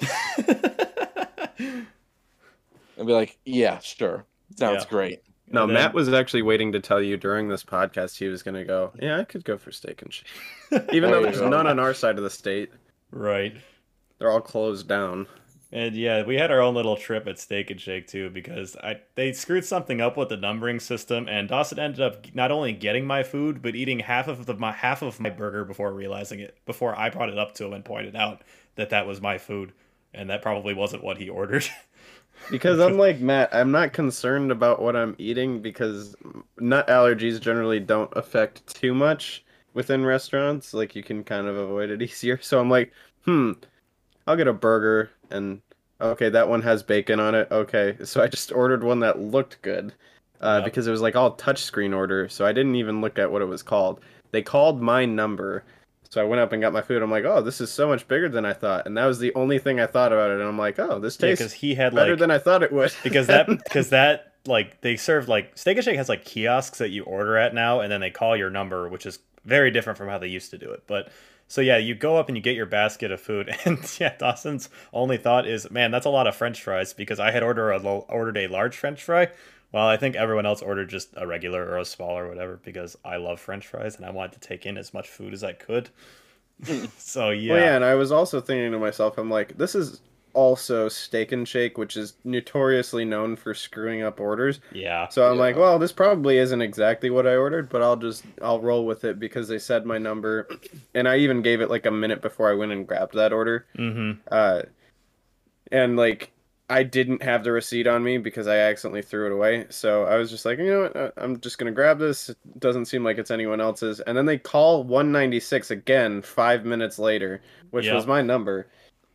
and be like, "Yeah, sure, sounds Yeah. great." No, then- Matt was actually waiting to tell you during this podcast he was going to go, "Yeah, I could go for Steak and Shake," even There though there's go. none on our side of the state. right. They're all closed down. And yeah, we had our own little trip at Steak and Shake too because I they screwed something up with the numbering system, and Dawson ended up not only getting my food but eating half of the my half of my burger before realizing it before I brought it up to him and pointed out that that was my food, and that probably wasn't what he ordered. Because unlike Matt, I'm not concerned about what I'm eating because nut allergies generally don't affect too much within restaurants. Like you can kind of avoid it easier. So I'm like, hmm, I'll get a burger and okay, that one has bacon on it. Okay, so I just ordered one that looked good uh, Yeah. because it was like all touchscreen order. So I didn't even look at what it was called. They called my number. So I went up and got my food. I'm like, oh, this is so much bigger than I thought, and that was the only thing I thought about it. And I'm like, oh, this Yeah, tastes because he had better like than I thought it would. because that because that like they serve like Steak and Shake has like kiosks that you order at now, and then they call your number, which is very different from how they used to do it. But so yeah, you go up and you get your basket of food, and yeah, Dawson's only thought is, man, that's a lot of French fries because I had ordered a ordered a large French fry. Well, I think everyone else ordered just a regular or a small or whatever because I love French fries and I wanted to take in as much food as I could. so yeah, Well, yeah, and I was also thinking to myself, I'm like, this is also Steak and Shake, which is notoriously known for screwing up orders. yeah, So I'm like, well, this probably isn't exactly what I ordered, but I'll just I'll roll with it because they said my number, and I even gave it like a minute before I went and grabbed that order. mm-hmm. Uh, and like I didn't have the receipt on me because I accidentally threw it away. So I was just like, you know what? uh, I'm just gonna grab this. It doesn't seem like it's anyone else's. And then they call 196 again five minutes later, which Yep. was my number.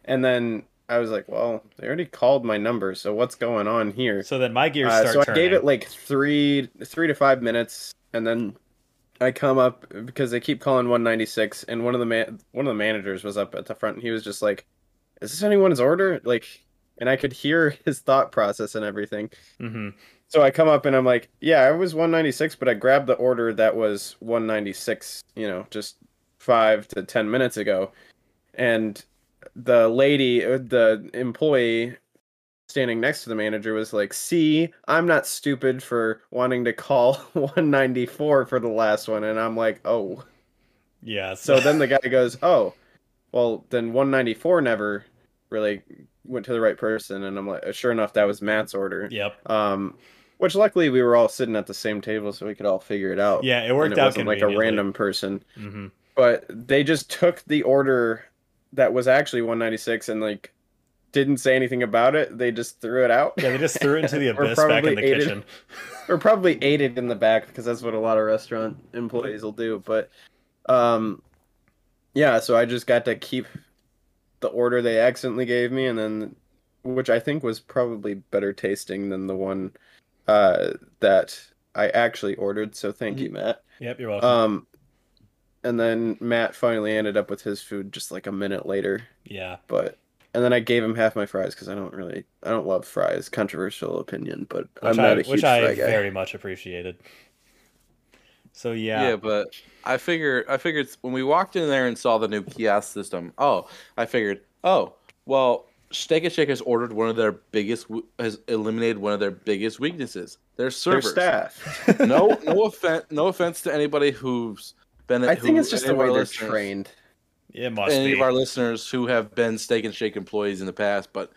And then I was like, well, they already called my number, so what's going on here? So then my gears Uh, so I turning. gave it like three, three to five minutes, and then I come up because they keep calling 196, and one of the man, one of the managers was up at the front, and he was just like, "Is this anyone's order?" Like, and I could hear his thought process and everything. hmm So I come up and I'm like, "Yeah, I was 196, but I grabbed the order that was 196, you know, just five to ten minutes ago," and the lady, uh, the employee standing next to the manager was like, "See, I'm not stupid for wanting to call 194 for the last one." And I'm like, "Oh." Yeah. So then the guy goes, "Oh, well, then 194 never really went to the right person." And I'm like, "Sure enough, that was Matt's order." Yep. Um, which luckily we were all sitting at the same table, so we could all figure it out. Yeah, it and worked it out wasn't like a random person. hmm But they just took the order that was actually 196 and like didn't say anything about it. They just threw it out. Yeah, they just threw it into the abyss back in the ate it. kitchen. or probably ate it in the back because that's what a lot of restaurant employees will do. But um, yeah, so I just got to keep the order they accidentally gave me, and then which I think was probably better tasting than the one uh, that I actually ordered. So thank you, Matt. Yep, you're welcome. Um, and then Matt finally ended up with his food just like a minute later. yeah. But and then I gave him half my fries because I don't really I don't love fries. Controversial opinion, but I'm Which not I, a huge which fry I guy. very much appreciated. So yeah. Yeah, but I figured I figured when we walked in there and saw the new kiosk system. Oh, I figured. Oh, well, Steak and Shake has ordered one of their biggest has eliminated one of their biggest weaknesses. Their servers. Their staff. no, no offense. No offense to anybody who's been. I think who- it's just the way they're trained. it must be. Any be. of our listeners who have been Steak and Shake employees in the past, but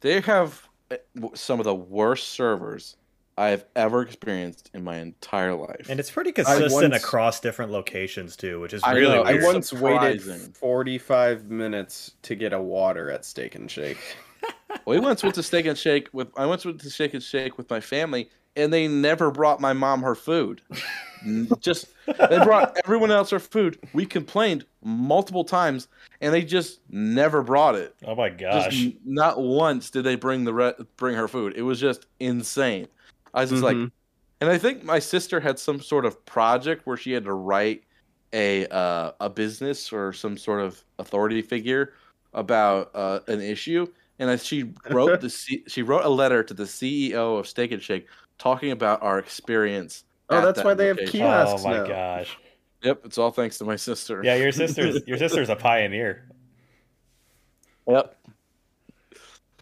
they have eh, some of the worst servers I have ever experienced in my entire life. and it's pretty consistent once- across different locations too, which is I really know, I weird. It's once waited 45 minutes to get a water at Steak and Shake. We once went to Steak and Shake with I once went to Steak and Shake with my family, and they never brought my mom her food. Just they brought everyone else her food. We complained multiple times, and they just never brought it. oh my gosh. n- not once did they bring the re- bring her food. It was just insane. I was just like, Mhm. and I think my sister had some sort of project where she had to write a uh, a business or some sort of authority figure about uh, an issue, and as she wrote the C- she wrote a letter to the CEO of Steak and Shake talking about our experience. Oh, that's that why they have location. kiosks oh my now. gosh. Yep, it's all thanks to my sister. Yeah, your sister's your sister's a pioneer. Yep.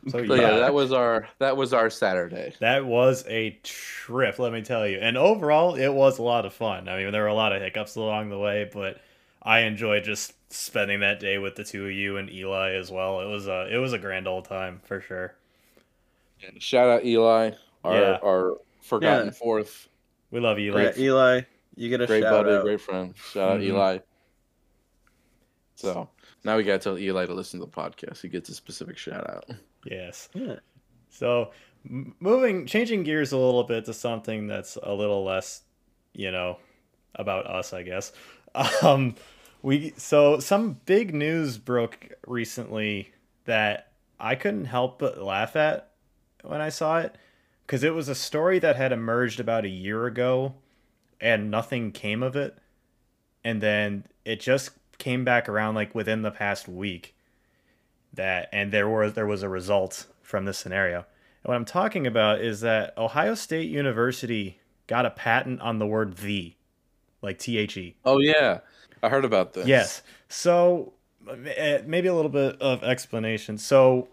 So So yeah, yeah, that was our that was our Saturday. that was a trip, let me tell you. And overall, it was a lot of fun. I mean, there were a lot of hiccups along the way, but I enjoyed just spending that day with the two of you and Eli as well. It was a it was a grand old time for sure. Shout out Eli, our Yeah. our forgotten Yeah. fourth We love you, Eli. Yeah, Eli, you get a great shout buddy, out. great friend. Shout out Mhm. Eli. So now we gotta tell Eli to listen to the podcast. He gets a specific shout out. Yes. Yeah. So, moving, changing gears a little bit to something that's a little less, you know, about us, I guess. Um, we so some big news broke recently that I couldn't help but laugh at when I saw it because it was a story that had emerged about a year ago, and nothing came of it, and then it just came back around like within the past week that and there was there was a result from this scenario. And what I'm talking about is that Ohio State University got a patent on the word the, like T H E. Oh yeah, I heard about this. Yes. So uh, maybe a little bit of explanation. So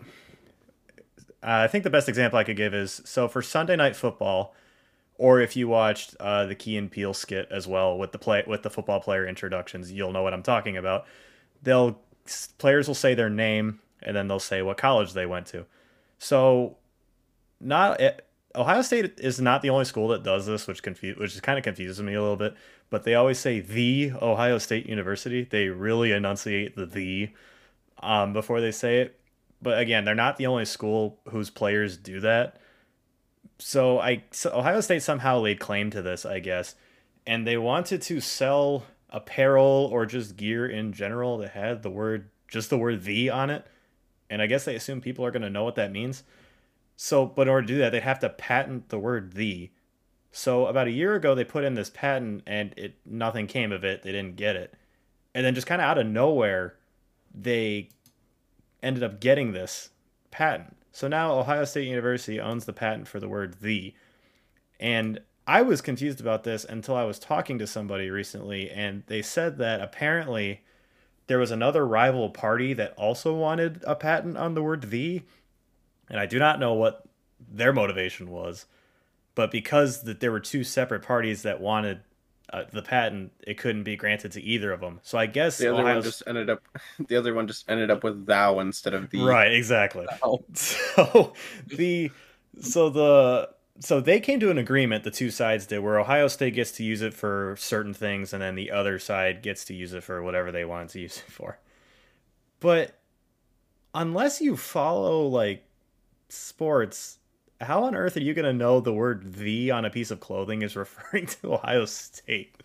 uh, I think the best example I could give is so for Sunday night football, or if you watched uh, the Key and Peele skit as well with the play with the football player introductions, you'll know what I'm talking about. They'll players will say their name and then they'll say what college they went to. So not it, Ohio State is not the only school that does this, which confuse which is kind of confuses me a little bit. But they always say the Ohio State University. They really enunciate the the um, before they say it. but again, they're not the only school whose players do that. So I so Ohio State somehow laid claim to this, I guess, and they wanted to sell apparel or just gear in general that had the word just the word the on it. And I guess they assume people are going to know what that means. So, but in order to do that, they have to patent the word the. So about a year ago, they put in this patent, and it nothing came of it. They didn't get it, and then just kind of out of nowhere, they ended up getting this patent. So now Ohio State University owns the patent for the word the. And I was confused about this until I was talking to somebody recently, and they said that apparently there was another rival party that also wanted a patent on the word the. And I do not know what their motivation was. But because that there were two separate parties that wanted uh, the patent, it couldn't be granted to either of them. So I guess The other Ohio one just ended up. The other one just ended up with thou instead of the. Right, exactly. Thou. So the so the so they came to an agreement, the two sides did, where Ohio State gets to use it for certain things and then the other side gets to use it for whatever they wanted to use it for. But unless you follow like sports, how on earth are you gonna know the word the on a piece of clothing is referring to Ohio State?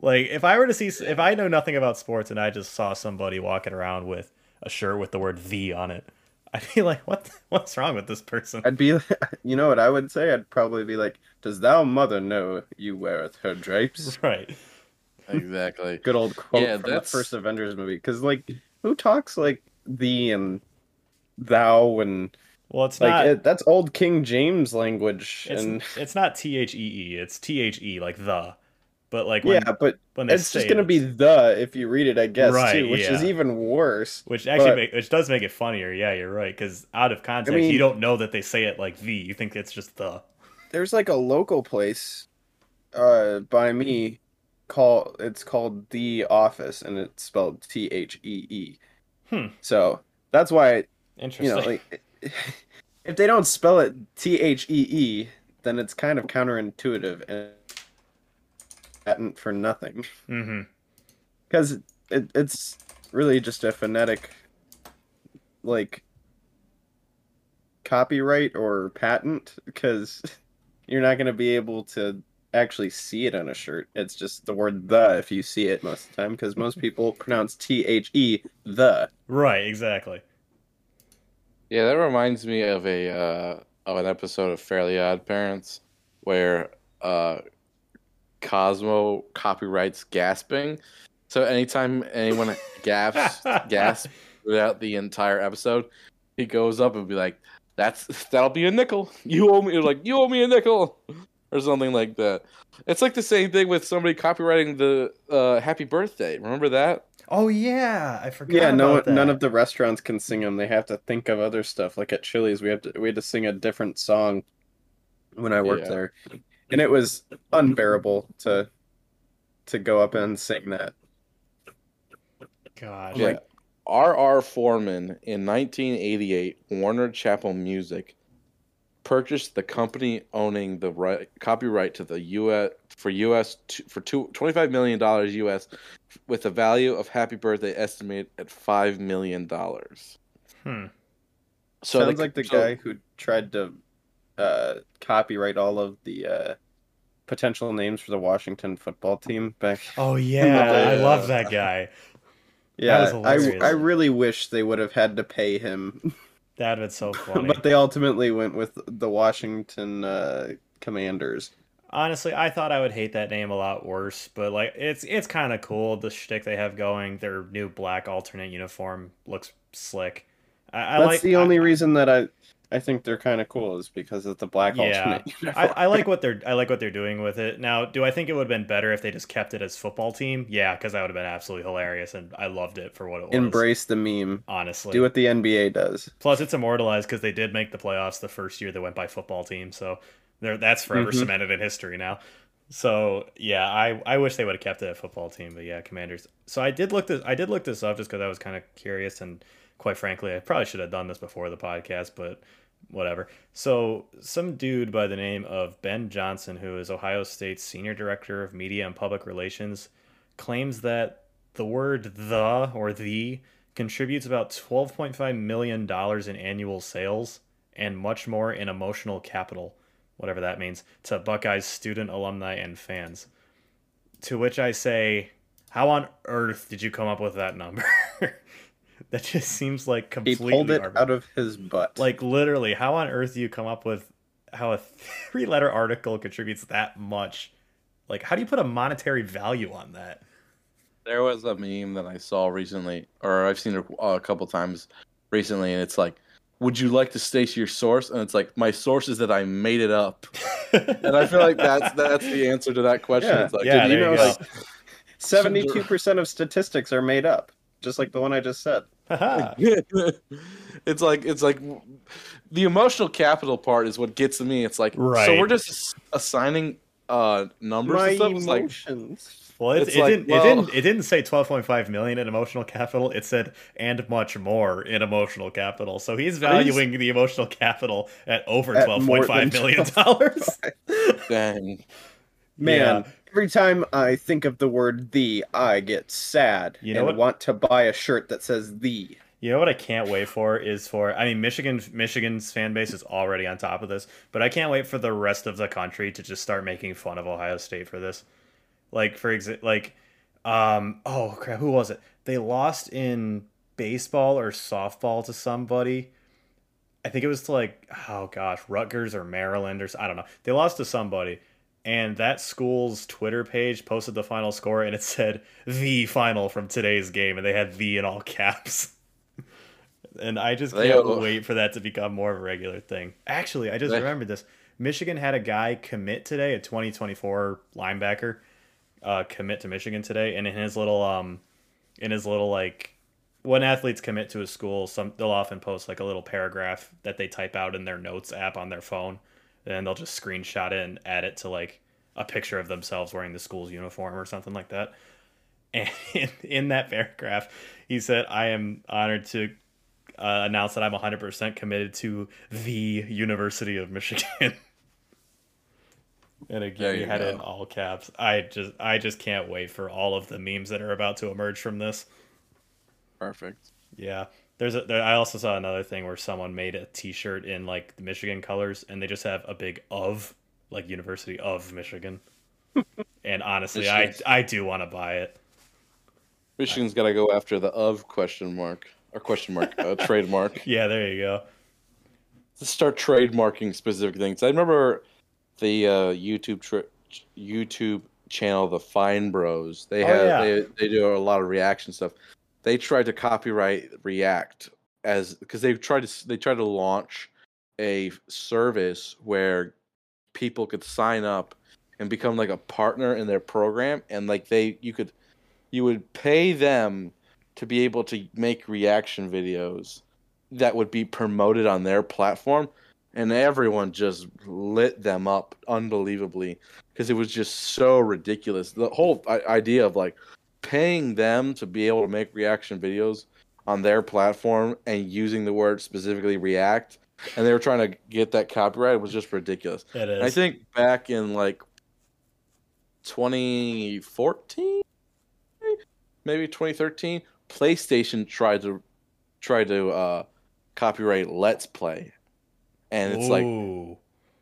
Like if I were to see if I know nothing about sports and I just saw somebody walking around with a shirt with the word the on it, I'd be like, what what's wrong with this person? I'd be, you know what I would say? I'd probably be like, "Does thou mother know you weareth her drapes?" Right. Exactly. Good old quote Yeah, from the first Avengers movie. Because like, who talks like thee and thou and Well, it's like not it, that's old King James language it's, and it's not T H E E, it's T H E like the. But like when, yeah, but when it's just gonna it, be the if you read it, I guess Right, too, which is even worse. which actually but- make, which does make it funnier. Yeah, you're right cuz out of context mean- you don't know that they say it like the. You think it's just the. There's like a local place, uh, by me, call it's called the Office, and it's spelled T H E E. Hmm. So that's why Interesting. you know, like, if they don't spell it T H E E, then it's kind of counterintuitive and patent for nothing mhm. because it, it's really just a phonetic, like, copyright or patent because you're not going to be able to actually see it on a shirt. It's just the word the if you see it most of the time because most people pronounce T H E the. Right, exactly. Yeah, that reminds me of a uh, of an episode of Fairly Odd Parents where uh, Cosmo copyrights gasping. So anytime anyone gasps gasps throughout the entire episode, he goes up and be like, "That's that'll be a nickel. You owe me like you owe me a nickel." Or something like that. It's like the same thing with somebody copywriting the uh, "Happy Birthday." Remember that? Oh yeah, I forgot Yeah, no, that. none of the restaurants can sing them. They have to think of other stuff. Like at Chili's, we had to we had to sing a different song when I worked Yeah. there, and it was unbearable to to go up and sing that. Gosh. Yeah. R.R. Foreman in 1988, Warner Chappell Music purchased the company owning the right, copyright to the U.S. for U.S. t- for two, 25 million dollars U.S. with a value of Happy Birthday estimated at five million dollars. Hmm. So Sounds like the so- guy who tried to uh, copyright all of the uh, potential names for the Washington football team back. Oh yeah, I love that guy. Yeah, was I. I really wish they would have had to pay him, That'd been so funny. but they ultimately went with the Washington uh, Commanders. Honestly, I thought I would hate that name a lot worse, but like it's it's kind of cool the shtick they have going. Their new black alternate uniform looks slick. I, I That's like the I- only reason that I I think they're kind of cool is because of the black Yeah, alternate. I. I like what they're I like what they're doing with it. Now, do I think it would have been better if they just kept it as football team? Yeah, because that would have been absolutely hilarious, and I loved it for what it was. Embrace the meme. honestly. Do what the NBA does. Plus, it's immortalized because they did make the playoffs the first year they went by football team, so that's forever Mhm. cemented in history now. So yeah, I I wish they would have kept it a football team, but yeah, Commanders. So I did look this I did look this up just because I was kind of curious, and quite frankly, I probably should have done this before the podcast, but whatever. So some dude by the name of Ben Johnson, who is Ohio State's senior director of media and public relations, claims that the word the or the contributes about $12.5 million in annual sales and much more in emotional capital, whatever that means, to Buckeyes student, alumni, and fans. To which I say, how on earth did you come up with that number? that just seems like completely. He completely pulled it arbi- out of his butt. like literally, how on earth do you come up with how a three-letter article contributes that much? Like, how do you put a monetary value on that? There was a meme that I saw recently, or I've seen it a couple times recently, and it's like, "Would you like to state your source?" And it's like, "My source is that I made it up." And I feel like that's that's the answer to that question. Yeah. It's like, Yeah, did you there know, you go. like, Seventy-two percent of statistics are made up, just like the one I just said. Haha. it's like it's like the emotional capital part is what gets to me. It's like, so we're just assigning uh numbers My and stuff. It's like, emotions. Well, it, It's it like, didn't. well- It didn't. It didn't say twelve point five million in emotional capital. It said and much more in emotional capital. So he's valuing the emotional capital at over At twelve more point five than million dollars. dang. Man, Yeah. Every time I think of the word "the," I get sad You know and what? want to buy a shirt that says "the." You know what I can't wait for is for I mean Michigan Michigan's fan base is already on top of this, but I can't wait for the rest of the country to just start making fun of Ohio State for this. Like for example, like um oh crap, who was it? They lost in baseball or softball to somebody. I think it was to like oh gosh, Rutgers or Maryland or I don't know. They lost to somebody and that school's Twitter page posted the final score and it said the final from today's game and they had the in all caps. and I just They- can't wait for that to become more of a regular thing. Actually, I just They- remembered this. Michigan had a guy commit today, a 2024 linebacker, uh, commit to Michigan today, and in his little um, in his little like, when athletes commit to a school, some they'll often post like a little paragraph that they type out in their notes app on their phone, and they'll just screenshot it and add it to like a picture of themselves wearing the school's uniform or something like that. And in, in that paragraph, he said, "I am honored to uh, announce that I'm 100% committed to the University of Michigan." and again, he you had it in all caps. I just, I just can't wait for all of the memes that are about to emerge from this. Perfect. Yeah, there's a. There, I also saw another thing where someone made a T-shirt in like the Michigan colors, and they just have a big of like University of Michigan. and honestly, I, I do want to buy it. Michigan's got to go after the of question mark or question mark uh, trademark. Yeah, there you go. Let's start trademarking specific things. I remember the uh, YouTube tri- YouTube channel, the Fine Bros. They Oh, have yeah. they they do a lot of reaction stuff. They tried to copyright React as because they tried to they tried to launch a service where people could sign up and become like a partner in their program and like they you could you would pay them to be able to make reaction videos that would be promoted on their platform and everyone just lit them up unbelievably because it was just so ridiculous. The whole idea of like paying them to be able to make reaction videos on their platform and using the word specifically react and they were trying to get that copyright was just ridiculous. It is. I think back in like 2014, maybe 2013, PlayStation tried to try to uh, copyright Let's Play, and it's like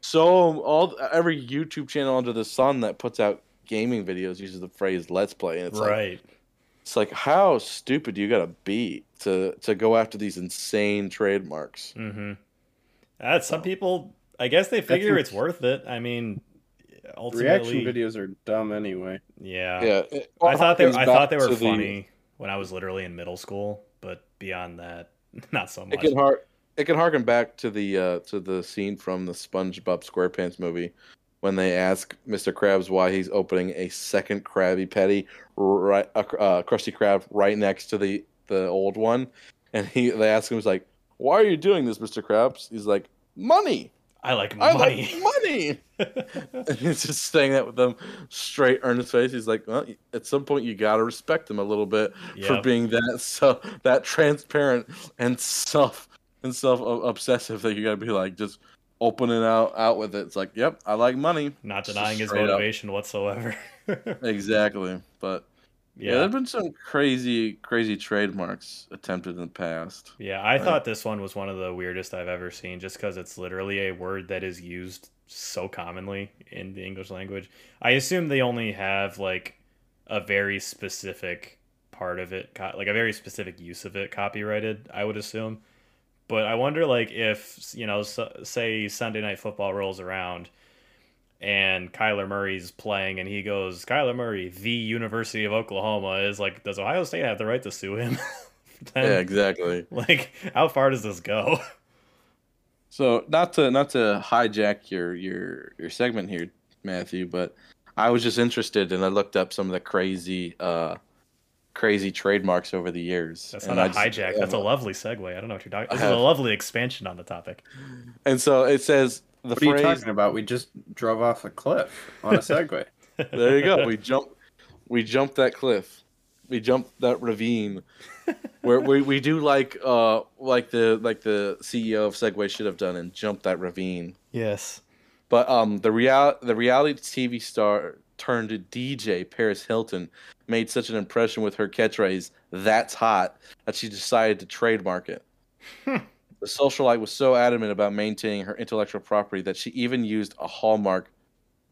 so all every YouTube channel under the sun that puts out gaming videos uses the phrase "Let's Play," and it's like it's like how stupid you gotta be to to go after these insane trademarks? Mm-hmm. Uh, some people, I guess they figure it's worth it. I mean, ultimately, Reaction videos are dumb anyway. Yeah. Yeah, it I thought they, I thought they were to the- funny when I was literally in middle school, but beyond that, not so much. It much. can har- it can harken back to the uh, to the scene from the SpongeBob SquarePants movie when they ask Mr. Krabs why he's opening a second Krabby Patty, right, uh, uh, Krusty Krab, right next to the the old one, and he they ask him, he's like, "Why are you doing this, Mr. Krabs?" He's like, "Money, I like money. I money. like money." and he's just saying that with them straight earnest face. He's like, "Well, at some point you gotta respect him a little bit." for being that so that transparent and self and self obsessive that you gotta be like just opening out out with it. It's like, yep, I like money. Not denying his straight up. motivation whatsoever. Exactly. But Yeah, Yeah. there've been some crazy, crazy trademarks attempted in the past. Yeah, I Right. thought this one was one of the weirdest I've ever seen just because it's literally a word that is used so commonly in the English language. I assume they only have like a very specific part of it, like a very specific use of it copyrighted, I would assume. But I wonder, like, if, you know, so, say Sunday Night Football rolls around and Kyler Murray's playing and he goes, Kyler Murray, the University of Oklahoma, is like, does Ohio State have the right to sue him? Then- yeah, exactly. like, how far does this go? So not to not to hijack your your your segment here, Matthew, but I was just interested and I looked up some of the crazy uh crazy trademarks over the years. That's and not I a just- hijack. That's a lovely segue. I don't know what you're talking. I This is a lovely expansion on the topic. And so it says the What are you talking about? We just drove off a cliff on a Segway. There you go. We jumped. We jumped that cliff. We jumped that ravine. Where we, we do like uh like the like the CEO of Segway should have done and jump that ravine. Yes. But um, the real the reality TV star turned DJ Paris Hilton made such an impression with her catchphrase "That's hot" that she decided to trademark it. the socialite was so adamant about maintaining her intellectual property that she even used a hallmark.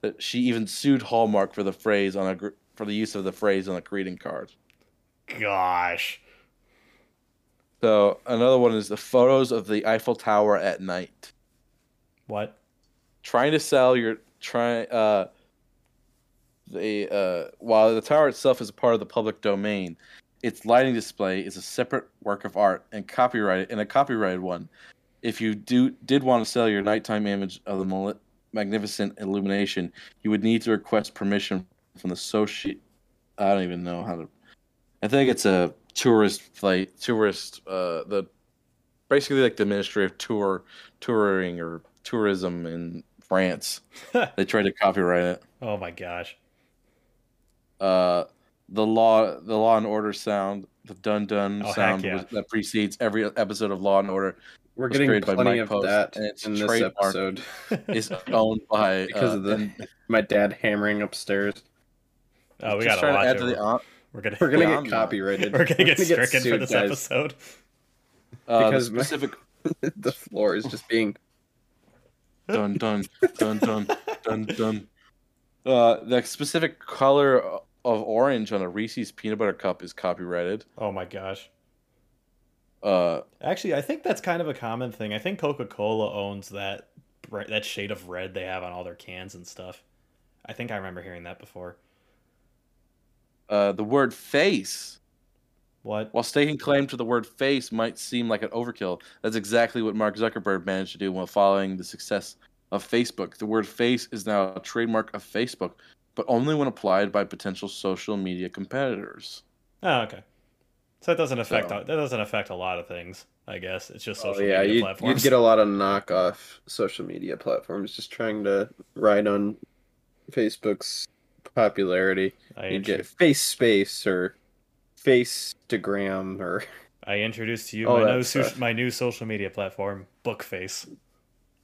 That she even sued Hallmark for the phrase on a for the use of the phrase on a greeting card. Gosh. So another one is the photos of the Eiffel Tower at night. What? trying to sell your try uh uh while the tower itself is a part of the public domain its lighting display is a separate work of art and copyrighted and a copyrighted one if you do did want to sell your nighttime image of the magnificent illumination you would need to request permission from the soci i don't even know how to i think it's a tourist flight tourist uh the basically like the ministry of tour touring or tourism in France. they tried to copyright it. oh my gosh. Uh, the law, the Law and Order sound, the dun dun Oh, sound yeah. was- that precedes every episode of Law and Order We're getting created by plenty of Post, that and it's in this episode is owned by because uh, of the and my dad hammering upstairs. Oh, we got to watch it the, we're uh, we're gonna We're gonna get I'm copyrighted. we're gonna get stricken for sued, this guys. episode. uh, the Because my- specific the floor is just being dun dun dun dun dun dun. Uh, the specific color of orange on a Reese's peanut butter cup is copyrighted. Oh my gosh. Uh, Actually, I think that's kind of a common thing. I think Coca Cola owns that that shade of red they have on all their cans and stuff. I think I remember hearing that before. uh, the word face What? While staking claim to the word face might seem like an overkill, that's exactly what Mark Zuckerberg managed to do while following the success of Facebook. The word face is now a trademark of Facebook, but only when applied by potential social media competitors. Oh, okay. So that doesn't affect So- that doesn't affect a lot of things. I guess it's just Oh yeah, media you'd, platforms. you'd get a lot of knockoff social media platforms just trying to ride on Facebook's popularity. I, You'd get Face Space or Facestagram or I introduced to you all my new so- my new social media platform, Bookface.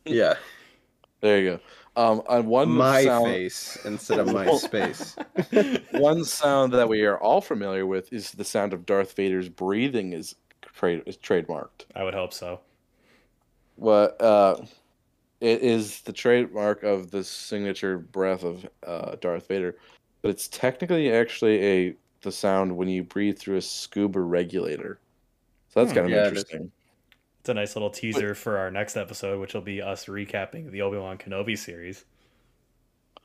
yeah, There you go. Um, on one my sound, face instead of my space. one sound that we are all familiar with is the sound of Darth Vader's breathing is trade is trademarked. I would hope so. What uh, it is the trademark of the signature breath of uh, Darth Vader, but it's technically actually a the sound when you breathe through a scuba regulator. So that's Hmm. kind of Yeah, interesting. It's a nice little teaser for our next episode, which will be us recapping the Obi Wan Kenobi series.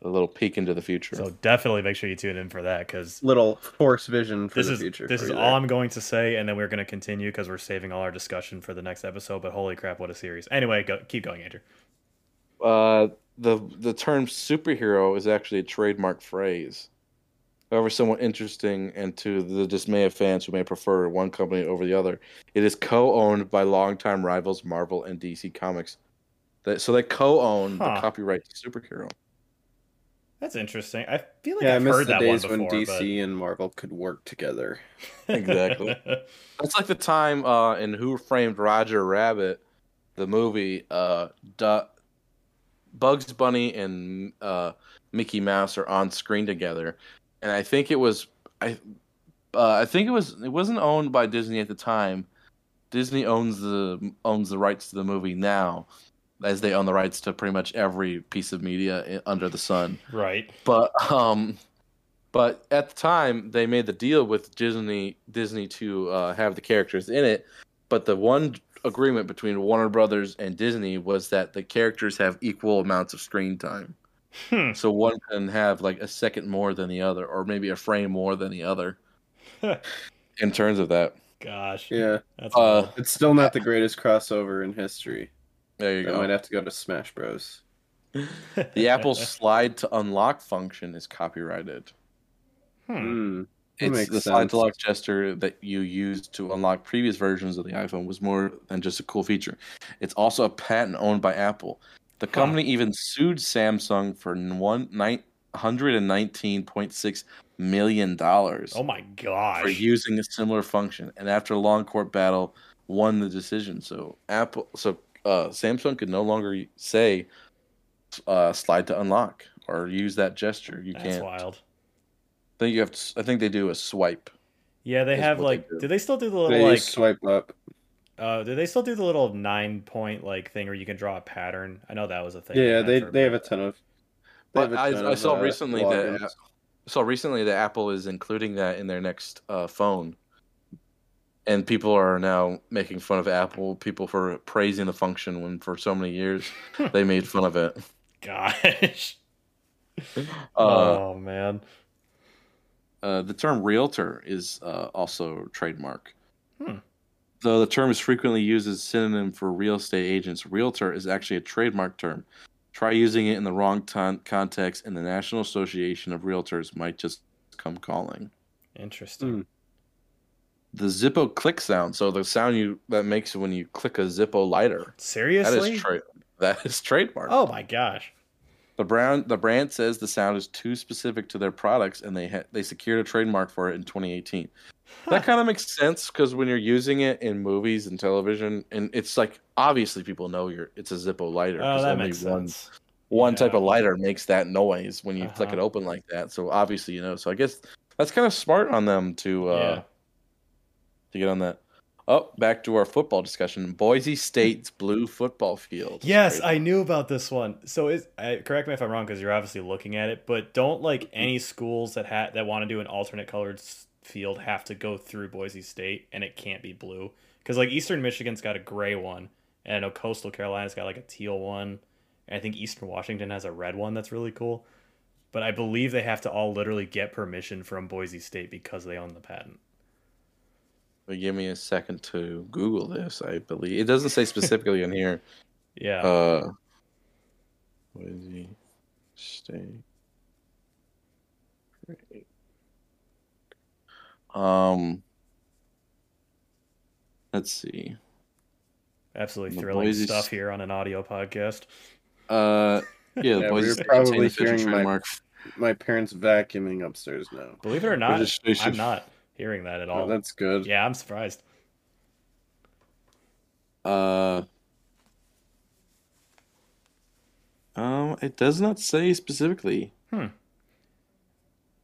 A little peek into the future. So definitely make sure you tune in for that because Little force vision for this the is future. this is all there. I'm going to say, and then we're going to continue because we're saving all our discussion for the next episode. But holy crap, what a series! Anyway, go keep going, Andrew. Uh, the the term superhero is actually a trademark phrase. However, somewhat interesting, and to the dismay of fans who may prefer one company over the other, it is co-owned by longtime rivals Marvel and DC Comics. That so they co-own Huh. the copyright to superhero. That's interesting. I feel like Yeah, I I've miss heard the that days one when before. DC and Marvel could work together. Exactly. That's like the time uh, in Who Framed Roger Rabbit, the movie. Uh, Du- Bugs Bunny and uh, Mickey Mouse are on screen together, and I think it was I uh, I think it was it wasn't owned by Disney at the time. Disney owns the owns the rights to the movie now, as they own the rights to pretty much every piece of media under the sun. Right. But um, but at the time they made the deal with Disney Disney to uh, have the characters in it. But the one agreement between Warner Brothers and Disney was that the characters have equal amounts of screen time. Hmm. So one can have like a second more than the other, or maybe a frame more than the other. in terms of that, Gosh. Yeah, That's uh, wild. it's still not the greatest crossover in history. there you go. I might have to go to Smash Bros. The Apple slide to unlock function is copyrighted. Hmm. Hmm. It's makes the slide to lock gesture that you used to unlock previous versions of the iPhone was more than just a cool feature. It's also a patent owned by Apple. The Huh. company even sued Samsung for one nine hundred and nineteen point six million dollars Oh my gosh! for gosh. using a similar function, and after a long court battle, won the decision. So Apple, so uh, Samsung could no longer say uh, slide to unlock or use that gesture. You That's can't. wild. I think you have. To, I think they do a swipe. Yeah, they have what they like. do. do they still do the little They like? swipe up. Uh, do they still do the little nine point like thing where you can draw a pattern? I know that was a thing. Yeah, they for a they have a ton of. But have a I, ton I of, saw uh, recently logins. that so recently that Apple is including that in their next uh, phone, and people are now making fun of Apple people for praising the function when for so many years they made fun of it. Gosh. Uh, oh man. uh, the term realtor is uh, also trademark. Hmm. Though the term is frequently used as a synonym for real estate agents, realtor is actually a trademark term. Try using it in the wrong ton- context, and the National Association of Realtors might just come calling. Interesting. Hmm. The Zippo click sound, so the sound you that makes when you click a Zippo lighter. Seriously, is tra- that is trademark. oh my gosh. The brand the brand says the sound is too specific to their products, and they ha- they secured a trademark for it in 2018. That kind of makes sense because when you're using it in movies and television, and it's like obviously people know you're it's a Zippo lighter. Oh, that makes one sense. one Yeah. type of lighter makes that noise when you flick it Uh-huh. open like that. So obviously you know. So I guess that's kind of smart on them to uh, Yeah. to get on that. Oh, back to our football discussion. Boise State's blue football field. Yes, I knew about this one. So is I, correct me if I'm wrong because you're obviously looking at it, but don't like any schools that ha- that want to do an alternate colored field have to go through Boise State, and it can't be blue because like Eastern Michigan's got a gray one, and I know Coastal Carolina's got like a teal one, and I think Eastern Washington has a red one that's really cool. But I believe they have to all literally get permission from Boise State because they own the patent. But give me a second to Google this. I believe it doesn't say specifically in here. Yeah. Uh, Boise State. Um, let's see. Absolutely the thrilling Boise stuff here on an audio podcast. Uh, yeah, the Yeah, Boise we were State probably retained hearing my- trademark. My parents vacuuming upstairs now. Believe it or not, Registration. I'm not hearing that at all. Oh, that's good. Yeah, I'm surprised. Uh, um, it does not say specifically.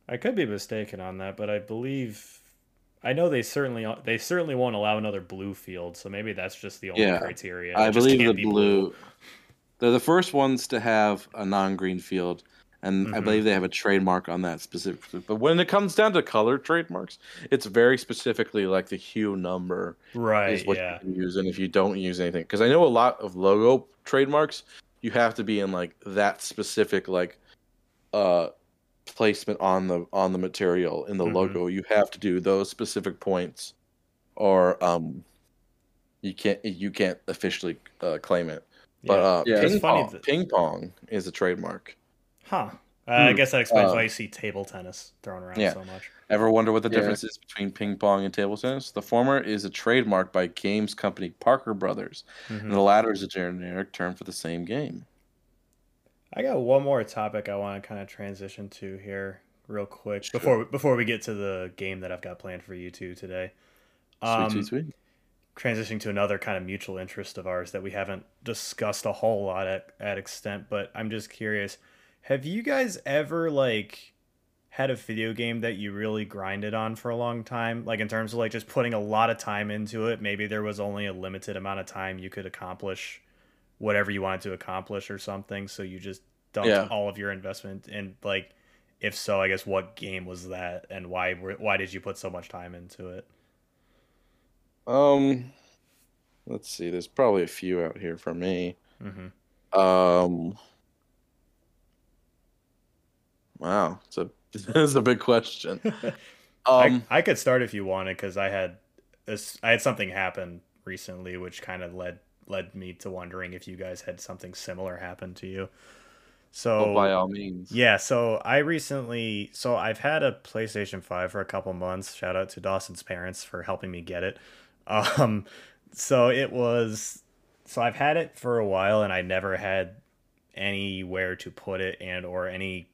I could be mistaken on that, but I believe I know they certainly they certainly won't allow another blue field, so maybe that's just the only Yeah, criteria. I It just believe the be blue. They're the first ones to have a non-green field, and I Mhm. believe they have a trademark on that specifically. But when it comes down to color trademarks, it's very specifically like the hue number Right, is what yeah. you use, and if you don't use anything, because I know a lot of logo trademarks, you have to be in like that specific like uh placement on the on the material in the Mhm. logo. You have to do those specific points, or um, you can't you can't officially uh, claim it. But uh, Yeah, ping, pong, that- ping pong is a trademark. Huh. Uh, I Hmm. guess that explains Uh, why you see table tennis thrown around yeah. so much. Ever wonder what the Yeah. difference is between ping pong and table tennis? The former is a trademark by games company Parker Brothers, Mhm. and the latter is a generic term for the same game. I got one more topic I want to kind of transition to here real quick before before we get to the game that I've got planned for you two today. Sweet, Um, sweet, sweet. transitioning to another kind of mutual interest of ours that we haven't discussed a whole lot at, at extent but i'm just curious have you guys ever like had a video game that you really grinded on for a long time, like in terms of like just putting a lot of time into it, maybe there was only a limited amount of time you could accomplish whatever you wanted to accomplish or something, so you just dumped Yeah. all of your investment and like if so, I guess what game was that and why were- why did you put so much time into it? Um, let's see. There's probably a few out here for me. Mhm. Um, wow, it's a it's a big question. Um, I, I could start if you wanted because I had this I had something happen recently which kind of led led me to wondering if you guys had something similar happen to you. So oh, by all means. yeah, so I recently so I've had a PlayStation 5 for a couple months. Shout out to Dawson's parents for helping me get it. Um so it was so I've had it for a while and I never had anywhere to put it and or any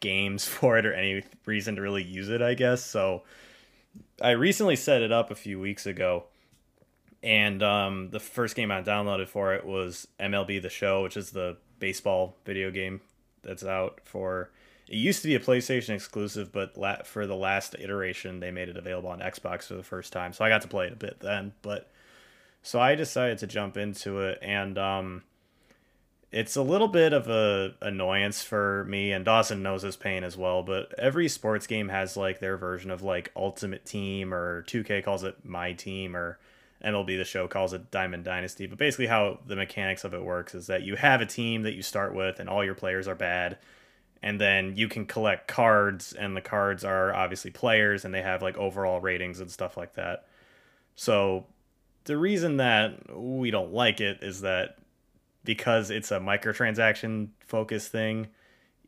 games for it or any reason to really use it, I guess. So I recently set it up a few weeks ago and um, the first game I downloaded for it was MLB The Show, which is the baseball video game that's out for. It used to be a PlayStation exclusive, but la- for the last iteration, they made it available on Xbox for the first time. So I got to play it a bit then. But so I decided to jump into it, and um, it's a little bit of a annoyance for me, and Dawson knows this pain as well. But every sports game has like their version of like Ultimate Team, or 2K calls it My Team, or MLB the show calls it Diamond Dynasty. But basically, how the mechanics of it works is that you have a team that you start with, and all your players are bad. And then you can collect cards, and the cards are obviously players, and they have like overall ratings and stuff like that. So, the reason that we don't like it is that because it's a microtransaction focused thing,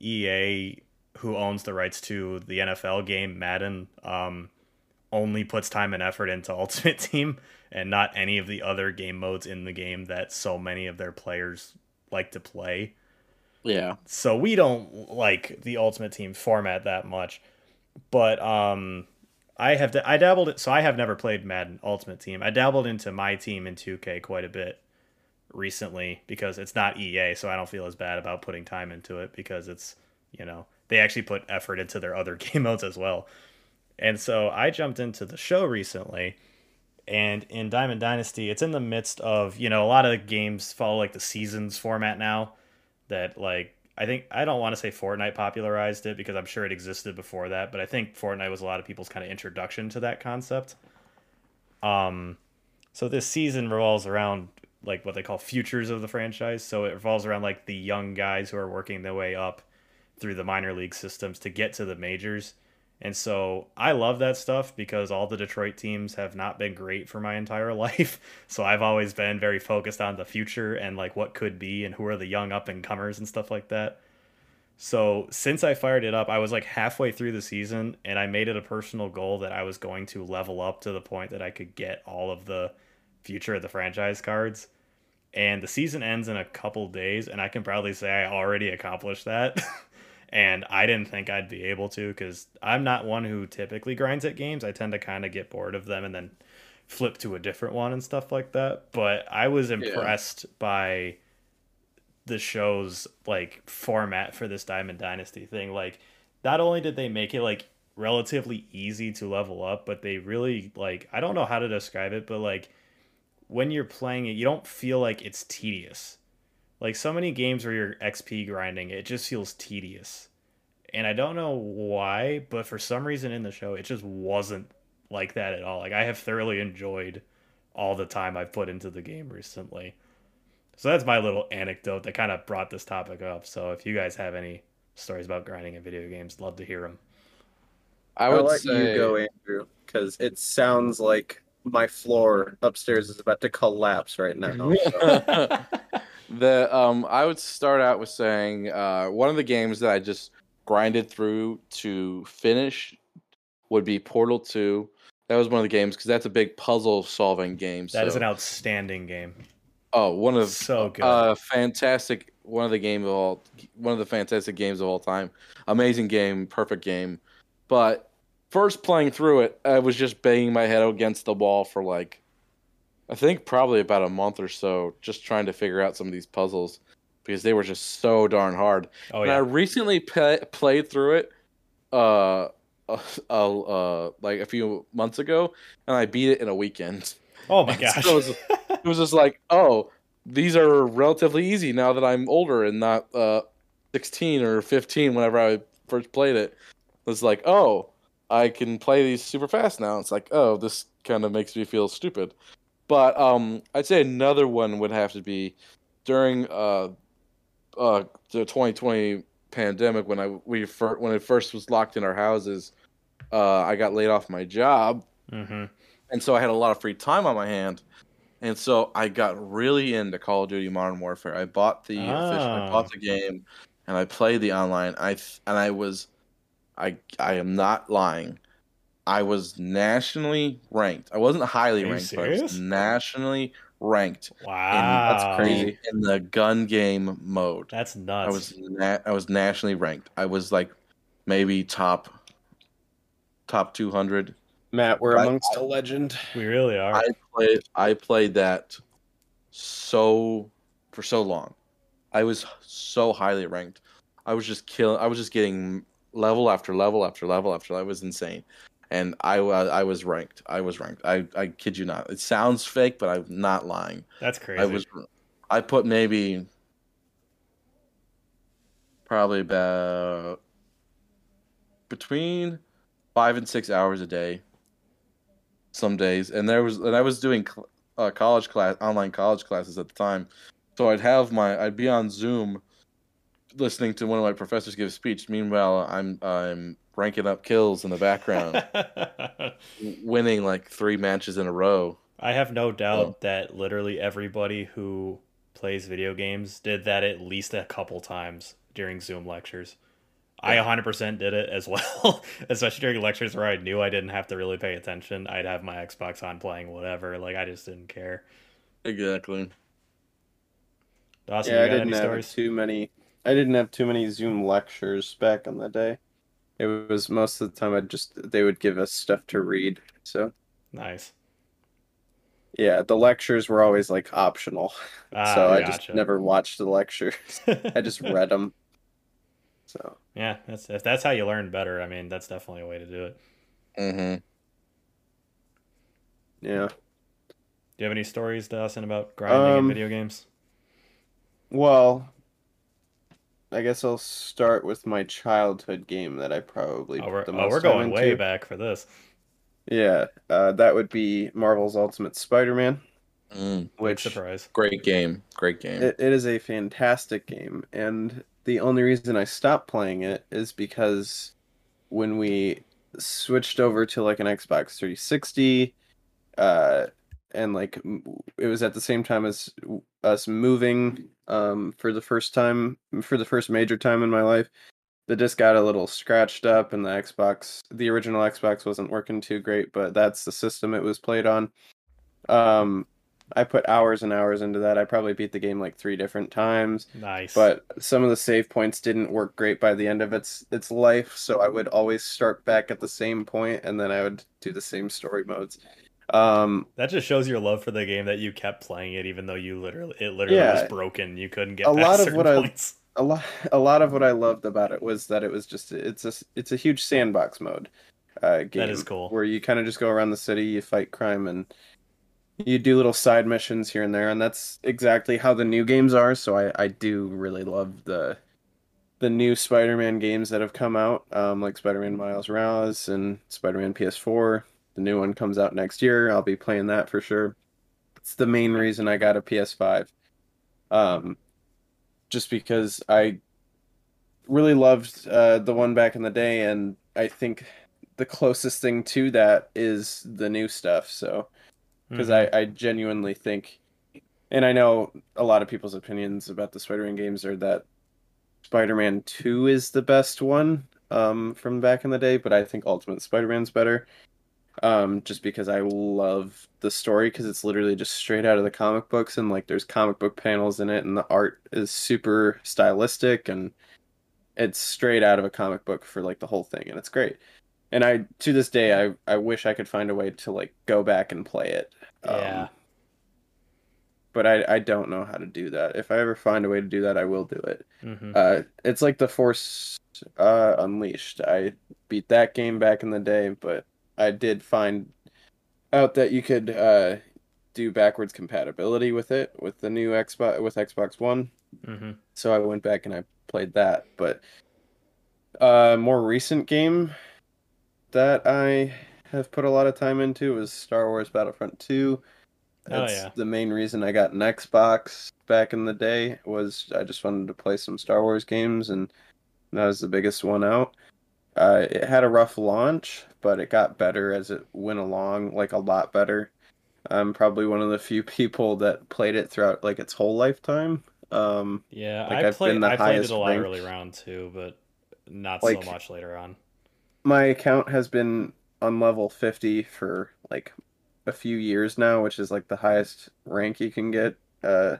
EA, who owns the rights to the NFL game Madden, um, only puts time and effort into Ultimate Team and not any of the other game modes in the game that so many of their players like to play. Yeah. So we don't like the Ultimate Team format that much. But um I have I dabbled it so I have never played Madden Ultimate Team. I dabbled into my team in 2K quite a bit recently because it's not EA, so I don't feel as bad about putting time into it because it's, you know, they actually put effort into their other game modes as well. And so I jumped into the show recently, and in Diamond Dynasty, it's in the midst of, you know, a lot of games follow like the seasons format now that like I think I don't want to say Fortnite popularized it because I'm sure it existed before that, but I think Fortnite was a lot of people's kind of introduction to that concept. Um so this season revolves around like what they call futures of the franchise. So it revolves around like the young guys who are working their way up through the minor league systems to get to the majors. And so I love that stuff because all the Detroit teams have not been great for my entire life. So I've always been very focused on the future and like what could be and who are the young up and comers and stuff like that. So since I fired it up, I was like halfway through the season and I made it a personal goal that I was going to level up to the point that I could get all of the future of the franchise cards. And the season ends in a couple days and I can proudly say I already accomplished that. and I didn't think I'd be able to because I'm not one who typically grinds at games. I tend to kind of get bored of them and then flip to a different one and stuff like that. But I was impressed by the show's like format for this Diamond Dynasty thing. Like, not only did they make it like relatively easy to level up, but they really like I don't know how to describe it, but like when you're playing it, you don't feel like it's tedious like so many games where you're XP grinding, it just feels tedious. And I don't know why, but for some reason in the show, it just wasn't like that at all. Like I have thoroughly enjoyed all the time I've put into the game recently. So that's my little anecdote that kind of brought this topic up. So if you guys have any stories about grinding in video games, love to hear them. I I'll would let say you go, Andrew, because it sounds like my floor upstairs is about to collapse right now. so. the um I would start out with saying uh one of the games that I just grinded through to finish would be Portal 2. That was one of the games because that's a big puzzle solving game. That is so- an outstanding game. oh one of So good. uh fantastic one of the game of all one of the fantastic games of all time. Amazing game, perfect game. But first playing through it, I was just banging my head against the wall for like I think probably about a month or so, just trying to figure out some of these puzzles because they were just so darn hard. oh and I recently pa played through it, uh, uh, uh, like a few months ago, and I beat it in a weekend. Oh my So gosh. it, was, it was just like, oh, these are relatively easy now that I'm older and not uh, 16 or 15 whenever I first played it. It was like, oh, I can play these super fast now. It's like, oh, this kind of makes me feel stupid. But um, I'd say another one would have to be during uh, uh, the 2020 pandemic when I we fir- when it first was locked in our houses. Uh, I got laid off my job, hmm and so I had a lot of free time on my hand, and so I got really into Call of Duty Modern Warfare. I bought the official, I Ah. bought the game, and I played the online. I th- and I was, I I am not lying. I was nationally ranked. I wasn't highly Are you ranked, but I was nationally ranked Wow. that's crazy. in the gun game mode. That's nuts. I was na- I was nationally ranked. I was like maybe top top 200 Matt, we're I- amongst a legend. we really are. I played I played that so for so long. I was so highly ranked. I was just killing. I was just getting level after level after level after. I was insane, and I wa- I was ranked. I was ranked. I I kid you not. It sounds fake, but I'm not lying. That's crazy. I was. I put maybe probably about between five and six hours a day. Some days, and there was, and I was doing cl- uh, college class, online college classes at the time. So I'd have my, I'd be on Zoom, listening to one of my professors give a speech. Meanwhile, I'm, I'm ranking up kills in the background, winning like three matches in a row. I have no doubt Oh. that literally everybody who plays video games did that at least a couple times during Zoom lectures. I 100% did it as well, especially during lectures where I knew I didn't have to really pay attention. I'd have my Xbox on playing whatever. Like, I just didn't care. Exactly. Dawson, yeah, I you got didn't any have stories? too many. I didn't have too many Zoom lectures back in the day. It was most of the time I just they would give us stuff to read. So Nice. yeah, the lectures were always like optional. Ah, so I gotcha. just never watched the lectures. I just read them. So yeah, that's if that's how you learn better. I mean, that's definitely a way to do it. Mm-hmm. yeah. Do you have any stories, Dawson, about grinding in Um, video games? Well, I guess I'll start with my childhood game that I probably Oh, put we're, the oh, most we're time going way into. back for this. Yeah, uh, that would be Marvel's Ultimate Spider-Man, Mm. Which surprise. Great game. Great game. It, it is a fantastic game, and the only reason I stopped playing it is because when we switched over to like an Xbox 360, uh, and like it was at the same time as us moving um, for the first time, for the first major time in my life. The disc got a little scratched up, and the Xbox, the original Xbox, wasn't working too great, but that's the system it was played on. Um, I put hours and hours into that. I probably beat the game like three different times, Nice. but some of the save points didn't work great by the end of its its life, so I would always start back at the same point and then I would do the same story modes. Um, That just shows your love for the game that you kept playing it, even though you literally it literally Yeah. was broken. You couldn't get A lot of what I- points. a lot a lot of what I loved about it was that it was just it's a it's a huge sandbox mode uh, game. is cool. Where you kind of just go around the city, you fight crime, and you do little side missions here and there, and that's exactly how the new games are. So I I do really love the the new Spider-Man games that have come out, um, like Spider-Man Miles Morales and Spider-Man PS4. The new one comes out next year. I'll be playing that for sure. It's the main reason I got a PS5. Um, just because I really loved uh, the one back in the day, and I think the closest thing to that is the new stuff. So, because Mhm. I, I genuinely think, and I know a lot of people's opinions about the Spider-Man games are that Spider-Man 2 is the best one um, from back in the day, but I think Ultimate Spider-Man's better. Um, just because I love the story because it's literally just straight out of the comic books and like there's comic book panels in it and the art is super stylistic and it's straight out of a comic book for like the whole thing and it's great. And I to this day I I wish I could find a way to like go back and play it. Um, Yeah. But I I don't know how to do that. If I ever find a way to do that, I will do it. Mhm. Uh, it's like the Force uh, Unleashed. I beat that game back in the day, but I did find out that you could uh, do backwards compatibility with it with the new Xbox with Xbox One. hmm So I went back and I played that. But uh, more recent game that I have put a lot of time into was Star Wars Battlefront 2. Oh, That's yeah. the main reason I got an Xbox back in the day was I just wanted to play some Star Wars games and that was the biggest one out. Uh, it had a rough launch, but it got better as it went along, like a lot better. I'm probably one of the few people that played it throughout like its whole lifetime. Um, Yeah, Like, I I've played. been the I played it highest a lot ranked. early round too, but not Like- so much later on. my account has been on level 50 for like a few years now, which is like the highest rank you can get. Uh,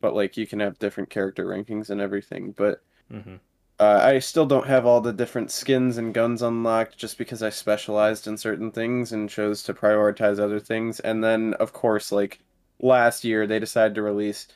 but like you can have different character rankings and everything. But hmm uh, I still don't have all the different skins and guns unlocked just because I specialized in certain things and chose to prioritize other things. And then, of course, like last year, they decided to release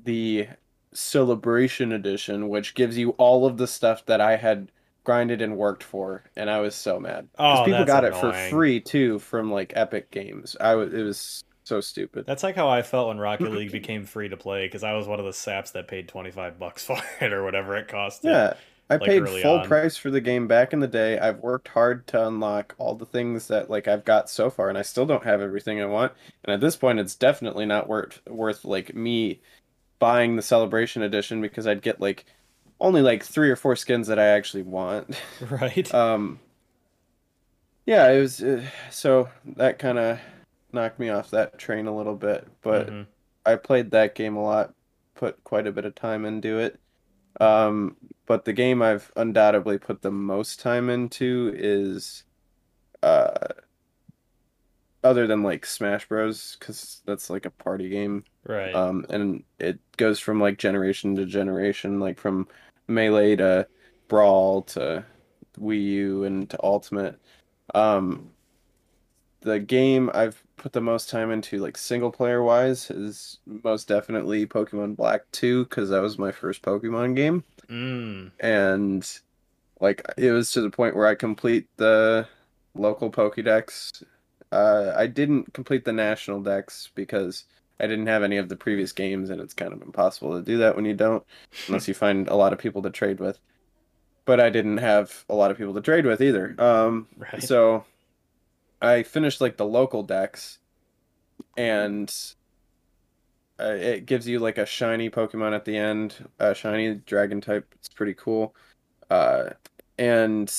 the Celebration Edition, which gives you all of the stuff that I had grinded and worked for, and I was so mad because Oh, people got it for free too from like Epic Games. I was it was so stupid. That's like how I felt when Rocket League became free to play because I was one of the saps that paid twenty five bucks for it or whatever it cost. Yeah, I like, paid full on. price for the game back in the day. I've worked hard to unlock all the things that like I've got so far, and I still don't have everything I want. And at this point, it's definitely not worth worth like me buying the Celebration Edition because I'd get like only like three or four skins that I actually want. right. um, yeah, it was uh, so that kind of knocked me off that train a little bit, but. Mhm. I played that game a lot, put quite a bit of time into it. Um, but the game I've undoubtedly put the most time into is, uh, other than like Smash Bros, because that's like a party game. right. Um, and it goes from like generation to generation, like from Melee to Brawl to Wii U and to Ultimate. Um, the game I've put the most time into, like single player wise, is most definitely Pokemon Black 2, because that was my first Pokemon game. mm. And like it was to the point where I complete the local Pokédex. Uh, I didn't complete the national dex because I didn't have any of the previous games, and it's kind of impossible to do that when you don't, unless you find a lot of people to trade with. But I didn't have a lot of people to trade with either. Um, Right. so I finished like the local dex, and uh, it gives you like a shiny Pokemon at the end, a shiny Dragon type. It's pretty cool. Uh, and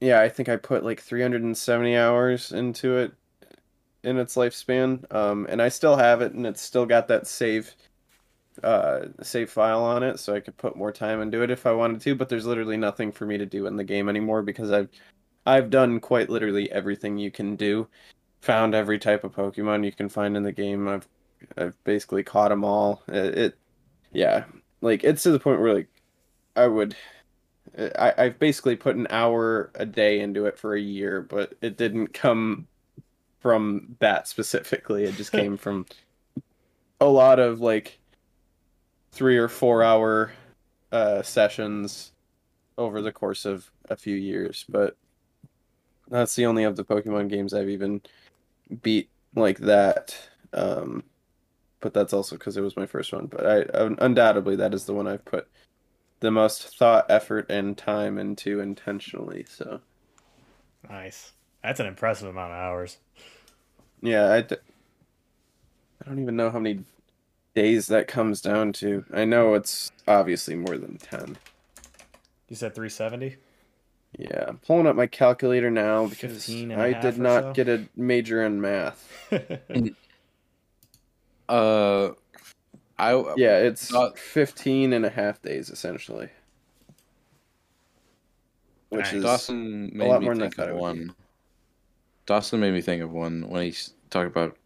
yeah, I think I put like 370 hours into it in its lifespan. Um, and I still have it, and it's still got that save uh save file on it so I could put more time into it if I wanted to but there's literally nothing for me to do in the game anymore because I've I've done quite literally everything you can do. Found every type of Pokemon you can find in the game. I've I've basically caught them all. It, it yeah. Like it's to the point where like I would I I've basically put an hour a day into it for a year but it didn't come from that specifically. It just came from a lot of like three or four hour uh, sessions over the course of a few years, but that's the only of the Pokemon games I've even beat like that. Um, but that's also because it was my first one. But I undoubtedly that is the one I've put the most thought, effort, and time into intentionally. So Nice. That's an impressive amount of hours. yeah, I, d- I don't even know how many days that comes down to. I know it's obviously more than ten. You said 370? Yeah, I'm pulling up my calculator now because 15 and a I half did not so? get a major in math. Uh, I Yeah, it's Uh, 15 and a half days essentially. Which Dang. is Dawson a lot me more than I think thought of it would be. one. Dawson made me think of one when he talked about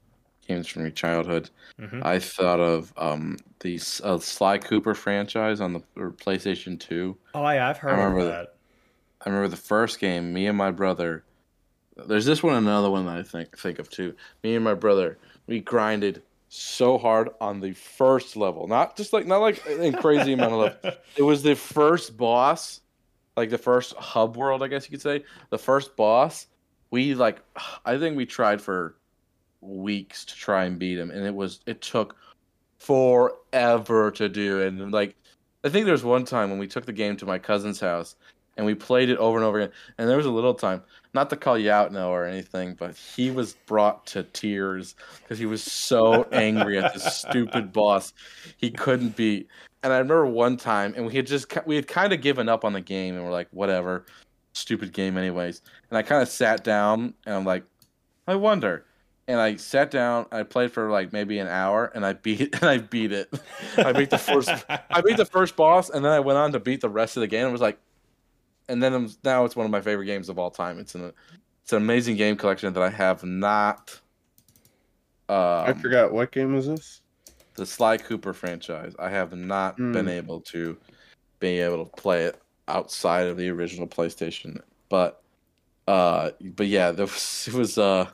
games from your childhood. Mhm. I thought of um the uh, Sly Cooper franchise on the or PlayStation Two. Oh, yeah, I've heard of remember that. I remember the first game. Me and my brother. There's this one and another one that I think think of too. Me and my brother, we grinded so hard on the first level. Not just like not like in crazy amount of levels. It was the first boss, like the first hub world, I guess you could say. The first boss. We like I think we tried for weeks to try and beat him and it was it took forever to do and like I think there was one time when we took the game to my cousin's house and we played it over and over again. And there was a little time, not to call you out now or anything, but he was brought to tears because he was so angry at this stupid boss he couldn't beat. And I remember one time, and we had just we had kind of given up on the game, and we're like, whatever, stupid game anyways. And I kind of sat down, and I'm like, I wonder. And I sat down. I played for like maybe an hour, and I beat and I beat it. I beat the first. I beat the first boss, and then I went on to beat the rest of the game. and was like, and then I'm, now it's one of my favorite games of all time. It's an it's an amazing game collection that I have not. Um, I forgot what game was this. the Sly Cooper franchise. I have not Hmm. been able to be able to play it outside of the original PlayStation, but uh, but yeah, there was it was uh,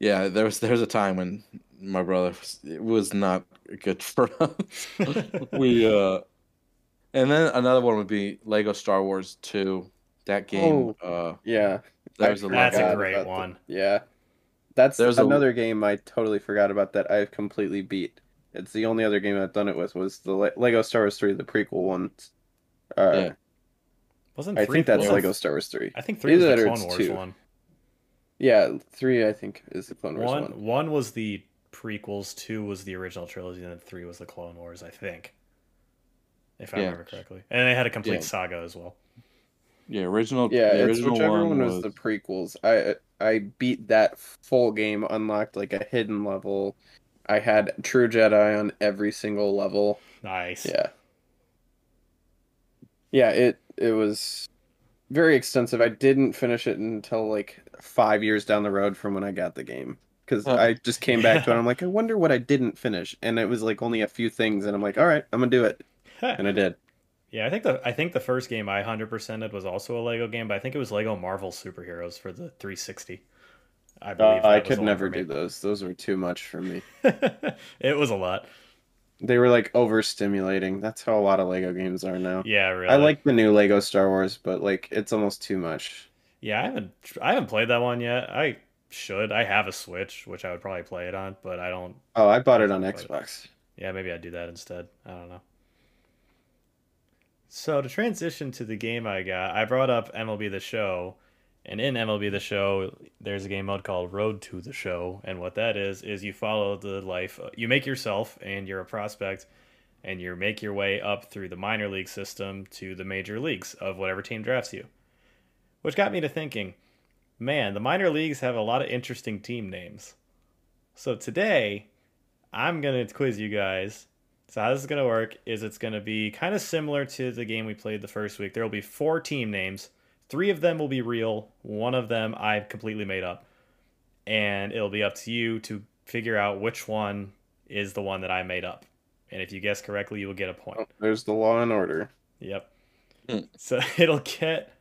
yeah, there was there was a time when my brother was, it was not good for us. we uh, and then another one would be Lego Star Wars Two. That game, uh, Yeah, that was a That's a great about the- one. yeah, that's There's a- another game I totally forgot about that I've completely beat. It's the only other game I've done it with was the Le- Lego Star Wars Three, the prequel one. Uh, Yeah. Wasn't I think that's wasn't- Lego Star Wars Three. I think three was Either the Clone it's Wars two. one. Yeah, three I think is the Clone Wars One one. one was the prequels, two was the original trilogy, and then three was the Clone Wars, I think. If I Yeah. remember correctly. And they had a complete Yeah. saga as well. yeah original. Yeah, the it's original whichever one one was, was the prequels. I I beat that full game, unlocked like a hidden level. I had True Jedi on every single level. Nice. Yeah. Yeah, it it was very extensive. I didn't finish it until like five years down the road from when I got the game. Because Huh. I just came back to it. and I'm like, I wonder what I didn't finish, and it was like only a few things, and I'm like, all right, I'm gonna do it, and I did. Yeah, I think the I think the first game I hundred percented was also a Lego game, but I think it was Lego Marvel Superheroes for the 360. I believe Uh, I could never do those. Those were too much for me. it was a lot. They were like overstimulating. That's how a lot of Lego games are now. Yeah, really. I like the new Lego Star Wars, but like it's almost too much. Yeah, I haven't I haven't played that one yet. I should. I have a Switch, which I would probably play it on, but I don't. Oh, I bought it on Xbox. Yeah, maybe I'd do that instead. I don't know. So to transition to the game I got, I brought up MLB The Show, and in MLB The Show, there's a game mode called Road to the Show, and what that is is you follow the life uh, you make yourself, and you're a prospect, and you make your way up through the minor league system to the major leagues of whatever team drafts you. Which got me to thinking, man, the minor leagues have a lot of interesting team names. So today, I'm gonna quiz you guys. So how this is gonna work is it's gonna be kind of similar to the game we played the first week. There will be four team names. Three of them will be real. One of them I've completely made up, and it'll be up to you to figure out which one is the one that I made up. And if you guess correctly, you will get a point. Oh, there's the Law and Order. Yep. Hmm. So it'll get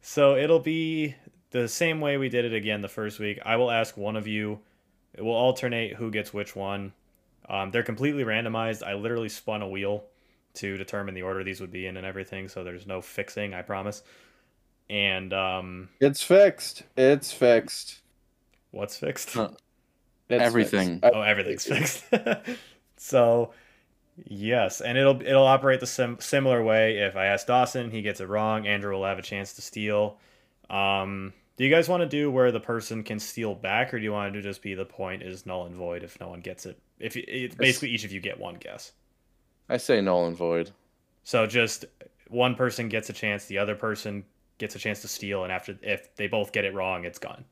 so it'll be the same way we did it again the first week. I will ask one of you. It will alternate who gets which one. Um, they're completely randomized. I literally spun a wheel to determine the order these would be in and everything, so there's no fixing, I promise. And um, It's fixed. It's fixed. what's fixed? Huh. It's Everything. fixed. Oh, everything's fixed. so, yes, and it'll it'll operate the sim- similar way. If I ask Dawson, he gets it wrong. Andrew will have a chance to steal. Um, do you guys want to do where the person can steal back, or do you want to just be the point is null and void if no one gets it? If it, it, basically each of you get one guess. I say null and void. So just one person gets a chance, the other person gets a chance to steal, and after if they both get it wrong, it's gone.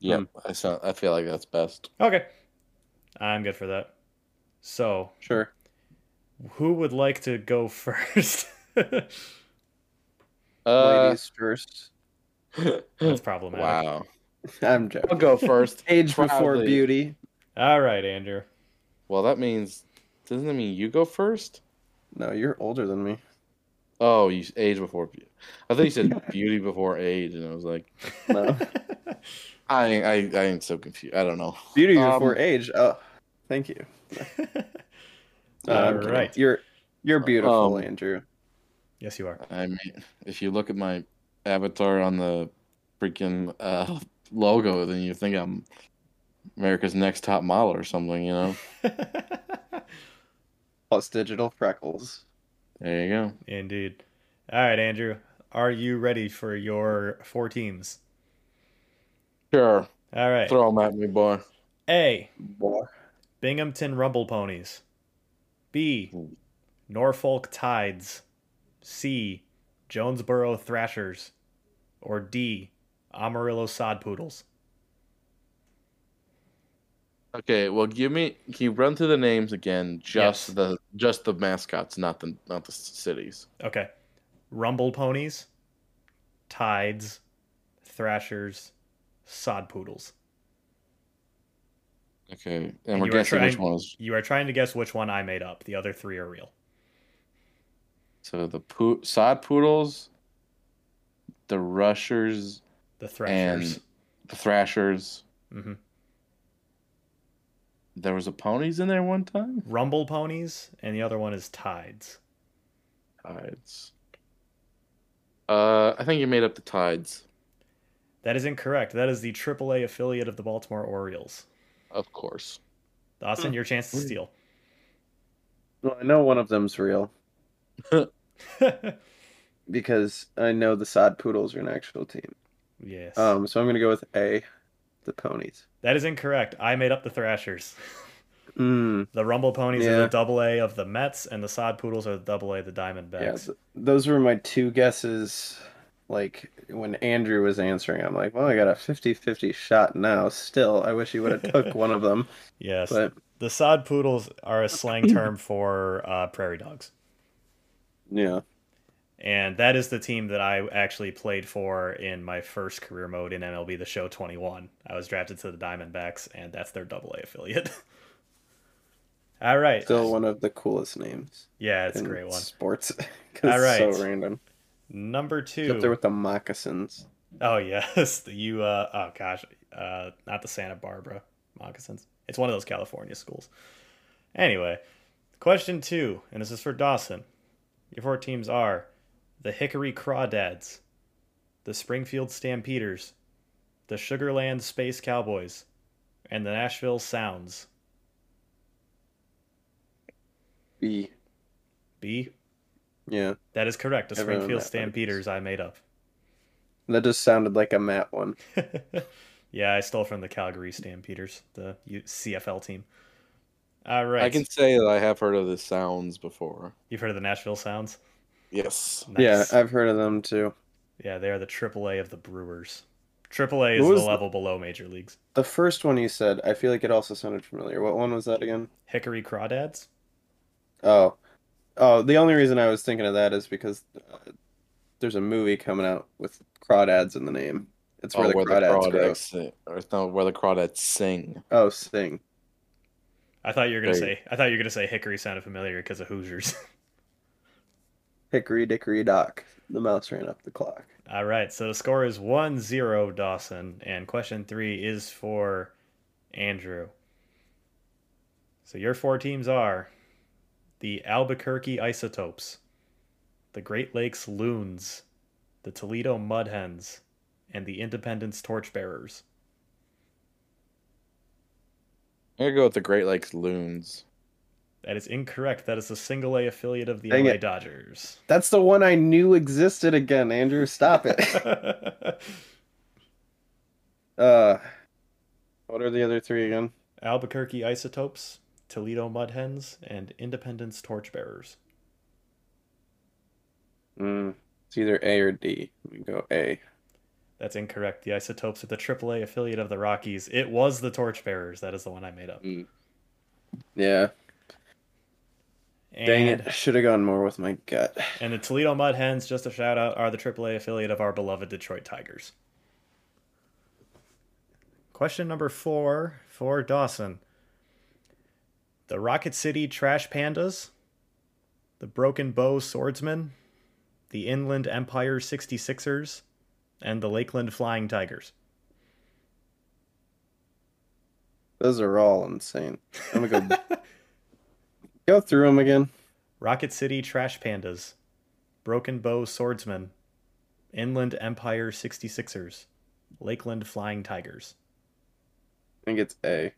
Yep, I sound. I feel like that's best. Okay, I'm good for that. So Sure. Who would like to go first? Uh, Ladies first. That's problematic. wow. I'm joking. I'll go first. Age before beauty. All right, Andrew. Well, that means doesn't that mean you go first? No, you're older than me. Oh, you age before beauty. I thought you said beauty before age, and I was like, No. I, I, I ain't so confused. I don't know. Beauty Um, before age. Oh, thank you. No, All I'm right. You're you're beautiful, Um, Andrew. Yes, you are. I mean, if you look at my avatar on the freaking uh, logo, then you think I'm America's Next Top Model or something. You know? Plus digital freckles. There you go. Indeed. All right, Andrew. Are you ready for your four teams? Sure. All right. Throw them at me, boy. A. Boy. Binghamton Rumble Ponies. B. Norfolk Tides. C. Jonesboro Thrashers. Or D. Amarillo Sod Poodles. Okay, well, give me. Can you run through the names again? Just Yes. the just the mascots, not the not the cities. Okay. Rumble Ponies. Tides. Thrashers. Sod Poodles. Okay, and And we're guessing which trying- one is. You are trying to guess which one I made up. The other three are real. So the poo- sod poodles, the rushers, The Thrashers. and the thrashers. hmm There was a ponies in there one time. Rumble Ponies, and the other one is Tides. Tides. Uh, I think you made up the tides. That is incorrect. That is the AAA affiliate of the Baltimore Orioles. Of course. Dawson, your chance to steal. Well, I know one of them's real because I know the Sod Poodles are an actual team. yes. Um, so I'm gonna go with A, the ponies. that is incorrect. I made up the Thrashers. Mm, The Rumble Ponies are the double A of the Mets, and the Sod Poodles are the double A of the yeah, Diamondbacks. th- those were my two guesses. Like when Andrew was answering, I'm like, well, I got a 50-50 shot now. Still, I wish he would have took one of them. yes. But The Sod Poodles are a slang term for uh, prairie dogs. yeah, And that is the team that I actually played for in my first career mode in MLB The Show 21. I was drafted to the Diamondbacks, and that's their double A affiliate. All right. still one of the coolest names. Yeah, it's a great one. Sports, All right. so random. Number It's up there with the moccasins. Oh, yes. The, you, uh, oh, gosh. Uh, not the Santa Barbara moccasins. It's one of those California schools. Anyway, question two, and this is for Dawson. Your four teams are the Hickory Crawdads, the Springfield Stampeders, the Sugarland Space Cowboys, and the Nashville Sounds. B. B. Yeah, That is correct. The Everyone Springfield that Stampeders I made up. that just sounded like a Matt one. yeah, I stole from the Calgary Stampeders, the CFL team. All right. I can say that I have heard of the sounds before. You've heard of the Nashville Sounds? Yes. Yeah, I've heard of them too. Yeah, they are the AAA of the Brewers. AAA is the was the- level below major leagues. The first one you said, I feel like it also sounded familiar. What one was that again? Hickory Crawdads? Oh, oh, the only reason I was thinking of that is because uh, there's a movie coming out with crawdads in the name. It's where oh, the where the crawdads grow. crawdads sing, or it's not where the crawdads sing. Oh, sing. I thought you were gonna There say I thought you were gonna say Hickory sounded familiar because of Hoosiers. Hickory dickory dock. The mouse ran up the clock. All right, so the score is 1-0 Dawson, and question three is for Andrew. So your four teams are the Albuquerque Isotopes, the Great Lakes Loons, the Toledo Mudhens, and the Independence Torchbearers. I'm gonna go with the Great Lakes Loons. That is incorrect. That is a single A affiliate of the Dang LA it. Dodgers. That's the one I knew existed again. Andrew, stop it. uh, what are the other three again? Albuquerque Isotopes, Toledo Mudhens, and Independence Torchbearers. Mm, it's either A or D. We go A. That's incorrect. The Isotopes are the AAA affiliate of the Rockies. It was the Torchbearers. That is the one I made up. Yeah. And, Dang it. Should have gone more with my gut. And the Toledo Mud Hens, just a shout out, are the AAA affiliate of our beloved Detroit Tigers. Question number four for Dawson. The Rocket City Trash Pandas, the Broken Bow Swordsmen, the Inland Empire 66ers, and the Lakeland Flying Tigers. Those are all insane. I'm gonna go go through them again. Rocket City Trash Pandas, Broken Bow Swordsmen, Inland Empire 66ers, Lakeland Flying Tigers. I think it's A.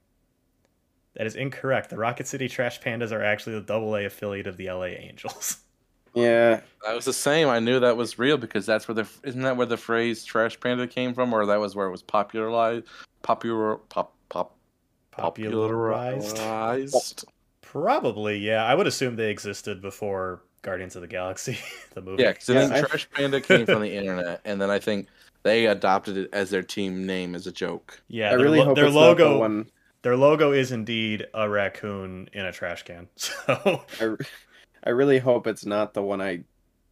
That is incorrect. The Rocket City Trash Pandas are actually the double A affiliate of the LA Angels. Yeah, That was the same. I knew that was real because that's where the isn't that where the phrase "trash panda" came from, or that was where it was popularized, popular, pop, pop, Popularized? popularized. Probably, yeah. I would assume they existed before Guardians of the Galaxy, the movie. Yeah, because Yeah, then I- Trash Panda came from the internet, and then I think they adopted it as their team name as a joke. Yeah, I their, really lo- hope their it's logo the one. their logo is indeed a raccoon in a trash can. So I, I really hope it's not the one I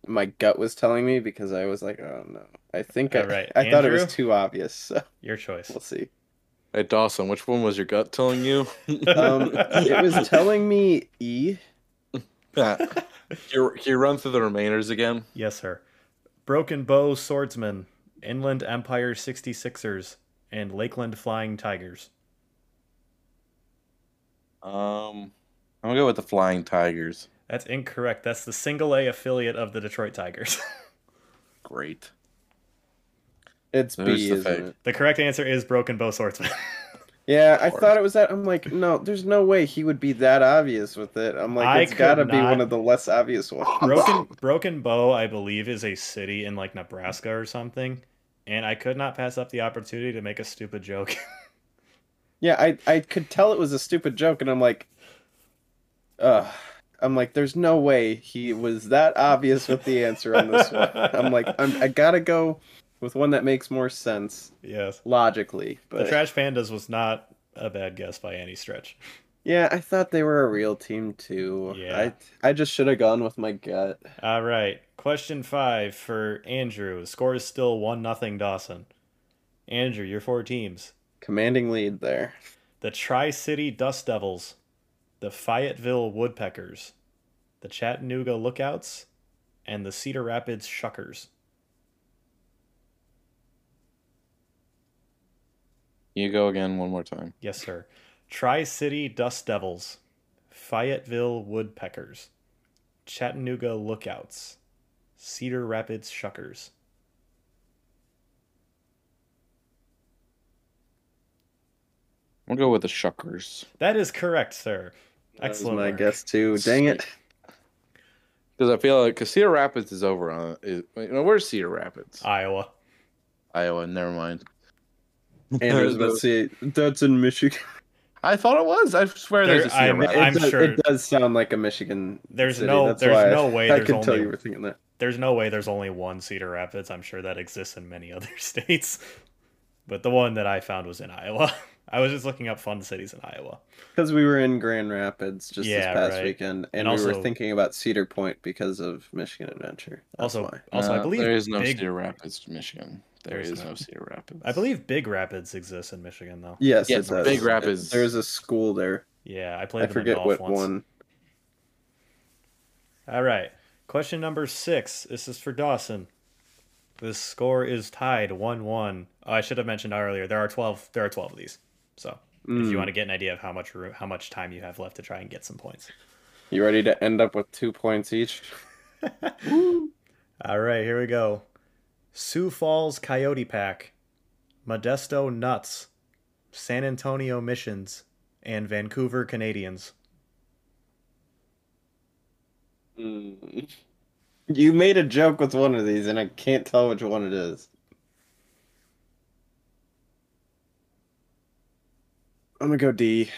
my gut was telling me because I was like, oh no. I think oh, I, All right, I thought it was too obvious. So your choice. we'll see. Hey Dawson, which one was your gut telling you? Um, it was telling me E. can, you, can you run through the remainders again? Yes, sir. Broken Bow Swordsman, Inland Empire 66ers, and Lakeland Flying Tigers. Um, I'm gonna go with the Flying Tigers. That's incorrect. That's the single A affiliate of the Detroit Tigers. Great. It's There's B, the isn't fake. it? the correct answer is Broken Bow Swordsman. Yeah, I thought it was that. I'm like, no, there's no way he would be that obvious with it. I'm like, I it's got to could be not- one of the less obvious ones. Broken Broken Bow, I believe, is a city in like Nebraska or something. And I could not pass up the opportunity to make a stupid joke. Yeah, I I could tell it was a stupid joke, and I'm like, uh, I'm like, there's no way he was that obvious with the answer on this one. I'm like, I'm, I gotta go with one that makes more sense yes. logically. but The Trash Pandas was not a bad guess by any stretch. yeah, I thought they were a real team too. Yeah. I I just should have gone with my gut. All right. Question five for Andrew. Score is still 1 nothing Dawson. Andrew, your four teams. Commanding lead there. The Tri City Dust Devils, the Fayetteville Woodpeckers, the Chattanooga Lookouts, and the Cedar Rapids Shuckers. You go again one more time. Yes, sir. Tri City Dust Devils, Fayetteville Woodpeckers, Chattanooga Lookouts, Cedar Rapids Shuckers. We'll go with the Shuckers That is correct, sir. That was Excellent. my work. guess too. Dang it. because I feel like because Cedar Rapids is over on. Is, you know, where's Cedar Rapids? Iowa. Iowa. Never mind. Andrew's about to say that's in Michigan. I thought it was. I swear there's a There- Cedar I'm- Rapids. It I'm does, sure- it does sound like a Michigan. There's city. no- That's there's why no way I there's could tell only- you were thinking that. There's no way there's only one Cedar Rapids. I'm sure that exists in many other states. But the one that I found was in Iowa. I was just looking up fun cities in Iowa. Because we were in Grand Rapids just Yeah, this past right. weekend, and, And we were thinking about Cedar Point because of Michigan Adventure. That's Also, why. also I Uh, believe there is no Big, Cedar Rapids, in Michigan. There There's is no. no Cedar Rapids. I believe Big Rapids exists in Michigan though. Yes, Yes, it does. Big Rapids. There's a school there. Yeah, I played I forget golf what once. one. All right. Question number six. This is for Dawson. This score is tied one-one. Oh, I should have mentioned earlier. There are twelve. There are twelve of these. So if Mm. you want to get an idea of how much room, how much time you have left to try and get some points. You ready to end up with two points each? All right, here we go. Sioux Falls Coyote Pack, Modesto Nuts, San Antonio Missions, and Vancouver Canadians. Mm. You made a joke with one of these, and I can't tell which one it is. I'm gonna go D.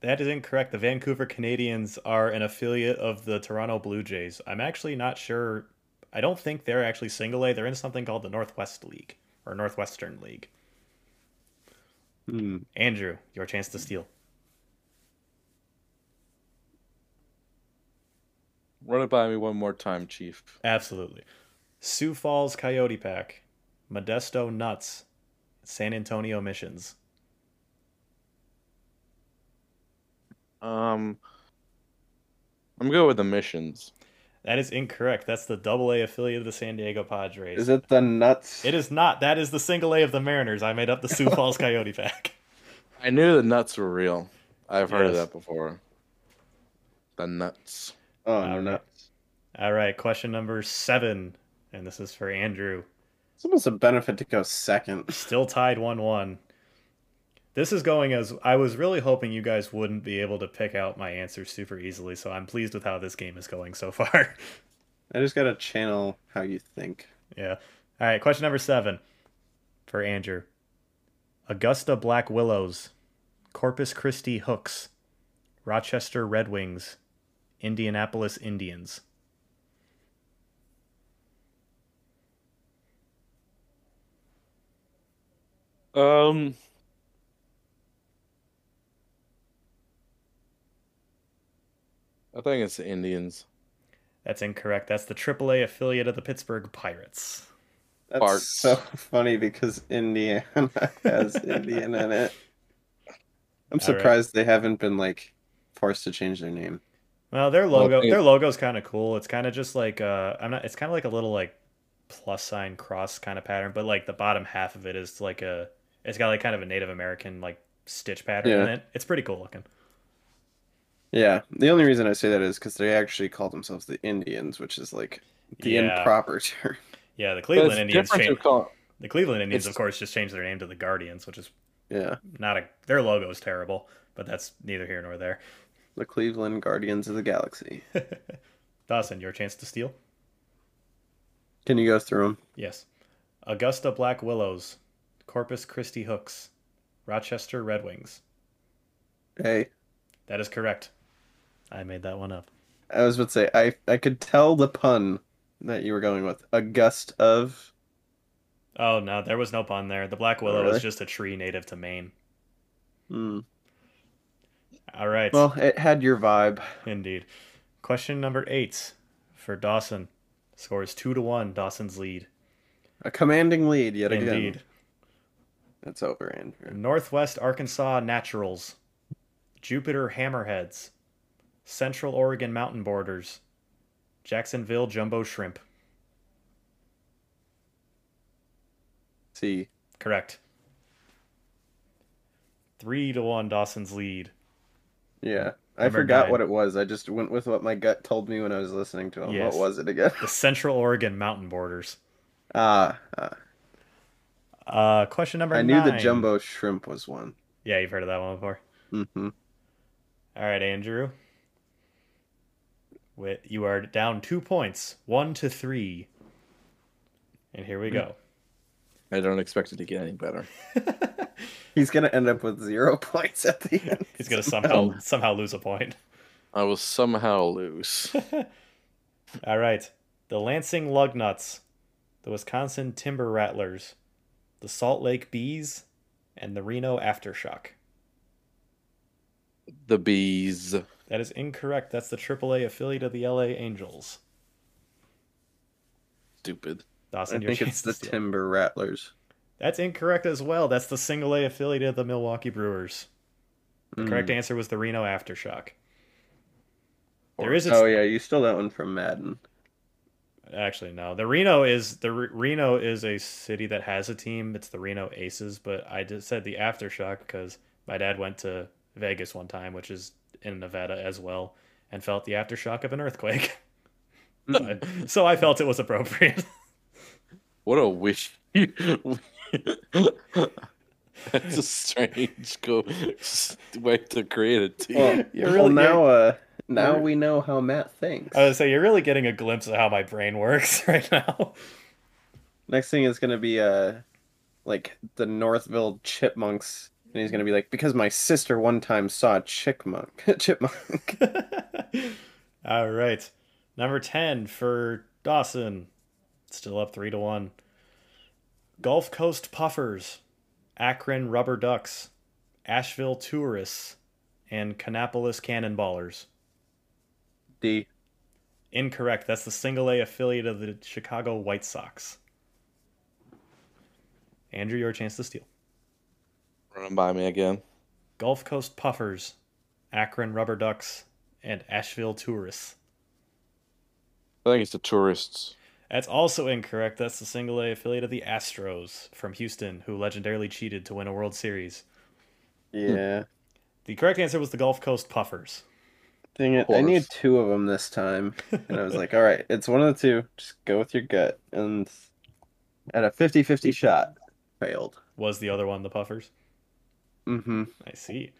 That is incorrect. The Vancouver Canadians are an affiliate of the Toronto Blue Jays. I'm actually not sure. I don't think they're actually single A. They're in something called the Northwest League or Northwestern League. Hmm. Andrew, your chance to steal. Run it by me one more time, Chief. Absolutely. Sioux Falls Coyote Pack, Modesto Nuts, San Antonio Missions. Um, I'm good with the missions. That is incorrect. That's the double A affiliate of the San Diego Padres. Is it the Nuts? It is not. That is the single A of the Mariners. I made up the Sioux Falls Coyote pack. I knew the nuts were real. I've heard of that before. The nuts. Oh, All no, right. Nuts. All right, question number seven, and this is for Andrew. It's almost a benefit to go second. Still tied 1 1. This is going as I was really hoping you guys wouldn't be able to pick out my answers super easily, so I'm pleased with how this game is going so far. I just gotta channel how you think. yeah. All right, question number seven for Andrew Augusta Black Willows, Corpus Christi Hooks, Rochester Red Wings, Indianapolis Indians. Um. I think it's the Indians. That's incorrect. That's the AAA affiliate of the Pittsburgh Pirates. That's Farts. so funny because Indiana has Indian in it. I'm right. surprised they haven't been like forced to change their name. Well, their Well, I logo, think- their logo's kind of cool. It's kind of just like uh, I'm not. It's kind of like a little like plus sign cross kind of pattern, but like the bottom half of it is like a. It's got like kind of a Native American like stitch pattern in it. It's pretty cool looking. Yeah, the only reason I say that is because they actually call themselves the Indians, which is like the Yeah. improper term. Yeah, the Cleveland Indians different changed. call- The Cleveland Indians, it's- of course, just changed their name to the Guardians, which is Yeah, not a. Their logo is terrible, but that's neither here nor there. the Cleveland Guardians of the Galaxy. Dawson, your chance to steal. Can you go through them? Yes. Augusta Black Willows, Corpus Christi Hooks, Rochester Red Wings. Hey, That is correct. I made that one up. I was about to say I I could tell the pun that you were going with. A gust of. Oh no, there was no pun there. The Black Willow really? is just a tree native to Maine. Hmm. All right. Well, it had your vibe. indeed. Question number eight for Dawson. Scores two to one. Dawson's lead. A commanding lead yet again. Indeed. It's over, Andrew. Northwest Arkansas Naturals, Jupiter Hammerheads, Central Oregon Mountain Borders, Jacksonville Jumbo Shrimp. See, Correct. Three to one. Dawson's lead. yeah, I Number forgot nine. what it was. I just went with what my gut told me when I was listening to him. Yes. What was it again? The Central Oregon Mountain Borders. Ah, ah. Uh, question number I knew the jumbo shrimp was one. Yeah, you've heard of that one before. Mm-hmm. All right, Andrew. Wi- You are down two points, one to three. And here we go. I don't expect it to get any better. He's gonna end up with zero points at the end. He's gonna somehow somehow lose a point. I will somehow lose. All right, the Lansing Lugnuts, the Wisconsin Timber Rattlers, the Salt Lake Bees, and the Reno Aftershock. the bees. That is incorrect. That's the AAA affiliate of the LA Angels. Stupid. I Dawson, your think it's the steal. Timber Rattlers. That's incorrect as well. That's the single A affiliate of the Milwaukee Brewers. The correct Mm. answer was the Reno Aftershock. There is a, Oh yeah, you stole that one from Madden. actually no. The Reno is the Re- Reno is a city that has a team. It's the Reno Aces, but I just said the Aftershock because my dad went to Vegas one time, which is in Nevada as well, and felt the aftershock of an earthquake. so I felt it was appropriate. What a wish. That's a strange go way to create a team. Well, You're well, really- now uh now you're- we know how Matt thinks. I would say you're really getting a glimpse of how my brain works right now. Next thing is gonna be uh like the Northville chipmunks, and he's gonna be like, because my sister one time saw a chickmunk chipmunk. All right. Number 10 for Dawson. Still up 3 to 1. Gulf Coast Puffers, Akron Rubber Ducks, Asheville Tourists, and Kannapolis Cannonballers. D. Incorrect. That's the single A affiliate of the Chicago White Sox. Andrew, your chance to steal. Run by me again. Gulf Coast Puffers, Akron Rubber Ducks, and Asheville Tourists. I think it's the tourists. That's also incorrect. That's the single A affiliate of the Astros from Houston, who legendarily cheated to win a World Series. Yeah. Hmm. The correct answer was the Gulf Coast Puffers. Dang it. I course. need two of them this time. And I was like, all right, it's one of the two. Just go with your gut. And at a 50 50 shot, failed. Was the other one the Puffers? Mm-hmm. I see.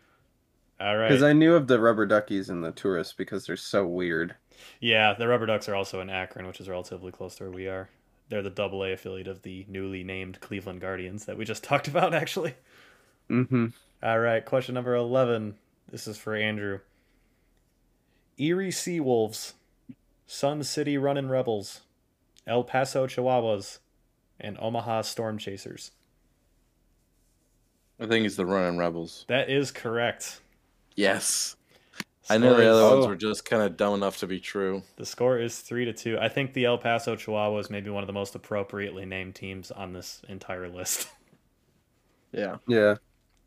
All right. Because I knew of the rubber duckies and the tourists because they're so weird. Yeah, the Rubber Ducks are also in Akron, which is relatively close to where we are. They're the double A affiliate of the newly named Cleveland Guardians that we just talked about, actually. Mm-hmm. All right, question number 11. This is for Andrew. Erie Seawolves, Sun City Runnin' Rebels, El Paso Chihuahuas, and Omaha Storm Chasers. I think it's the Running Rebels. That is correct. Yes. I know Score the is- other ones Oh. were just kind of dumb enough to be true. The score is three to two. I think the El Paso Chihuahuas may be one of the most appropriately named teams on this entire list. Yeah. Yeah.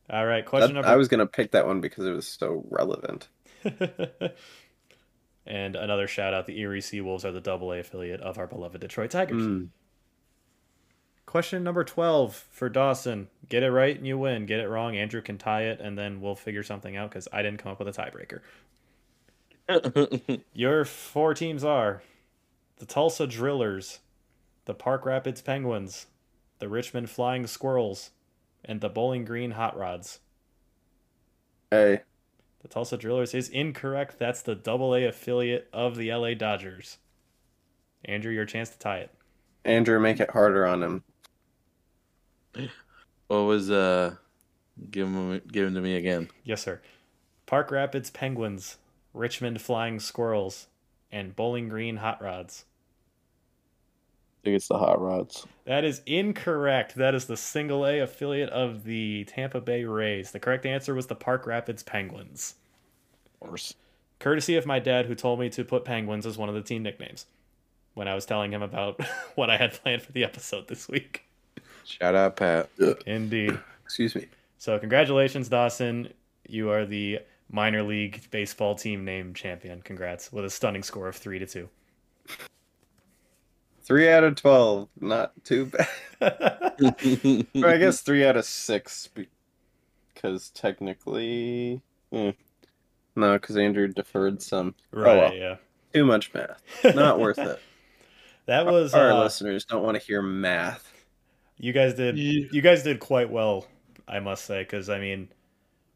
All right, question That- number I was going to pick that one because it was so relevant. and another shout out the Erie Seawolves are the double A affiliate of our beloved Detroit Tigers. Mm. Question number 12 for Dawson. Get it right and you win. Get it wrong, Andrew can tie it, and then we'll figure something out because I didn't come up with a tiebreaker. Your four teams are the Tulsa Drillers, the Park Rapids Penguins, the Richmond Flying Squirrels, and the Bowling Green Hot Rods. Hey, The Tulsa Drillers is incorrect. That's the double A affiliate of the LA Dodgers. Andrew, your chance to tie it. Andrew, make it harder on him. What was uh give him give him to me again? Yes, sir. Park Rapids Penguins, Richmond Flying Squirrels, and Bowling Green Hot Rods. I think it's the Hot Rods. That is incorrect. That is the single A affiliate of the Tampa Bay Rays. The correct answer was the Park Rapids Penguins. Of course. Courtesy of my dad, who told me to put Penguins as one of the team nicknames when I was telling him about what I had planned for the episode this week. Shout out Pat. Indeed. Excuse me. So, congratulations, Dawson. You are the minor league baseball team name champion. Congrats with a stunning score of three to two. Three out of 12. Not too bad. or I guess three out of six because technically. eh. No, because Andrew deferred some. right, well. yeah. Too much math. Not worth it. That was Our uh, listeners don't want to hear math. You guys did Yeah. you guys did quite well, I must say, because I mean,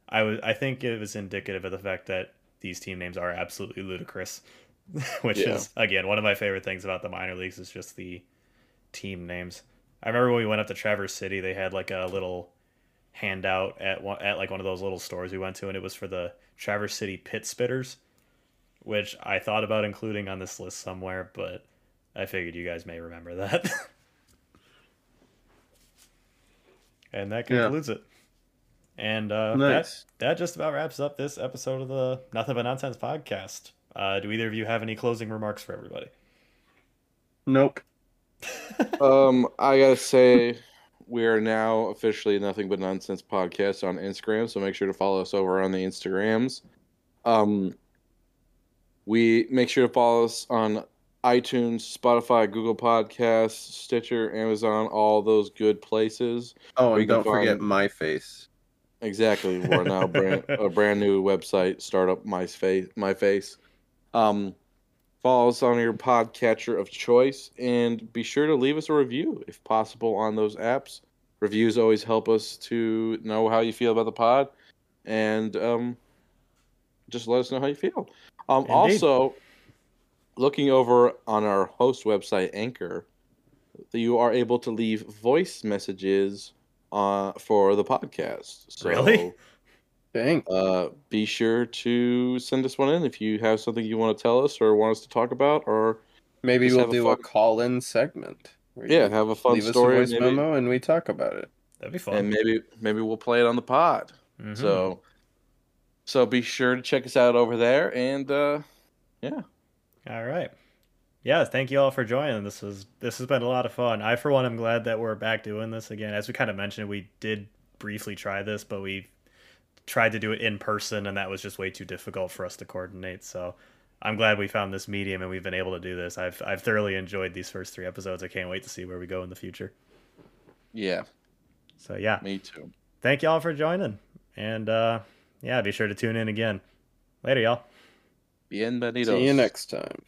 I was I think it was indicative of the fact that these team names are absolutely ludicrous, which Yeah. is again one of my favorite things about the minor leagues is just the team names. I remember when we went up to Traverse City, they had like a little handout at one, at like one of those little stores we went to, and it was for the Traverse City Pit Spitters, which I thought about including on this list somewhere, but I figured you guys may remember that. and that Yeah. concludes it. And uh, Nice. that that just about wraps up this episode of the Nothing But Nonsense podcast. Uh, do either of you have any closing remarks for everybody? Nope. Um, I gotta say, we are now officially nothing but nonsense podcast on Instagram. So make sure to follow us over on the Instagrams. Um, we make sure to follow us on iTunes, Spotify, Google Podcasts, Stitcher, Amazon, all those good places. Oh, We and don't forget find- my face. Exactly. We're now brand, a brand new website, startup my face, my face. Um, follow us on your podcatcher of choice, and be sure to leave us a review if possible on those apps. Reviews always help us to know how you feel about the pod, and um, just let us know how you feel. Um, also, looking over on our host website, Anchor, you are able to leave voice messages uh, for the podcast. So, Really? Dang. Uh, be sure to send us one in if you have something you want to tell us or want us to talk about, or Maybe we'll have a do a fun- call-in segment. yeah, have a fun leave story, us a voice maybe, memo and we talk about it. That'd be fun. and maybe maybe we'll play it on the pod. Mhm. So, so be sure to check us out over there, and uh, yeah, All right. Yeah, thank you all for joining. This was this has been a lot of fun. I for one am glad that we're back doing this again. As we kind of mentioned, we did briefly try this, but we tried to do it in person and that was just way too difficult for us to coordinate. So I'm glad we found this medium and we've been able to do this. I've I've thoroughly enjoyed these first three episodes. I can't wait to see where we go in the future. Yeah, So yeah, me too. thank y'all for joining, and uh, yeah, be sure to tune in again. Later, y'all. Bienvenidos. See you next time.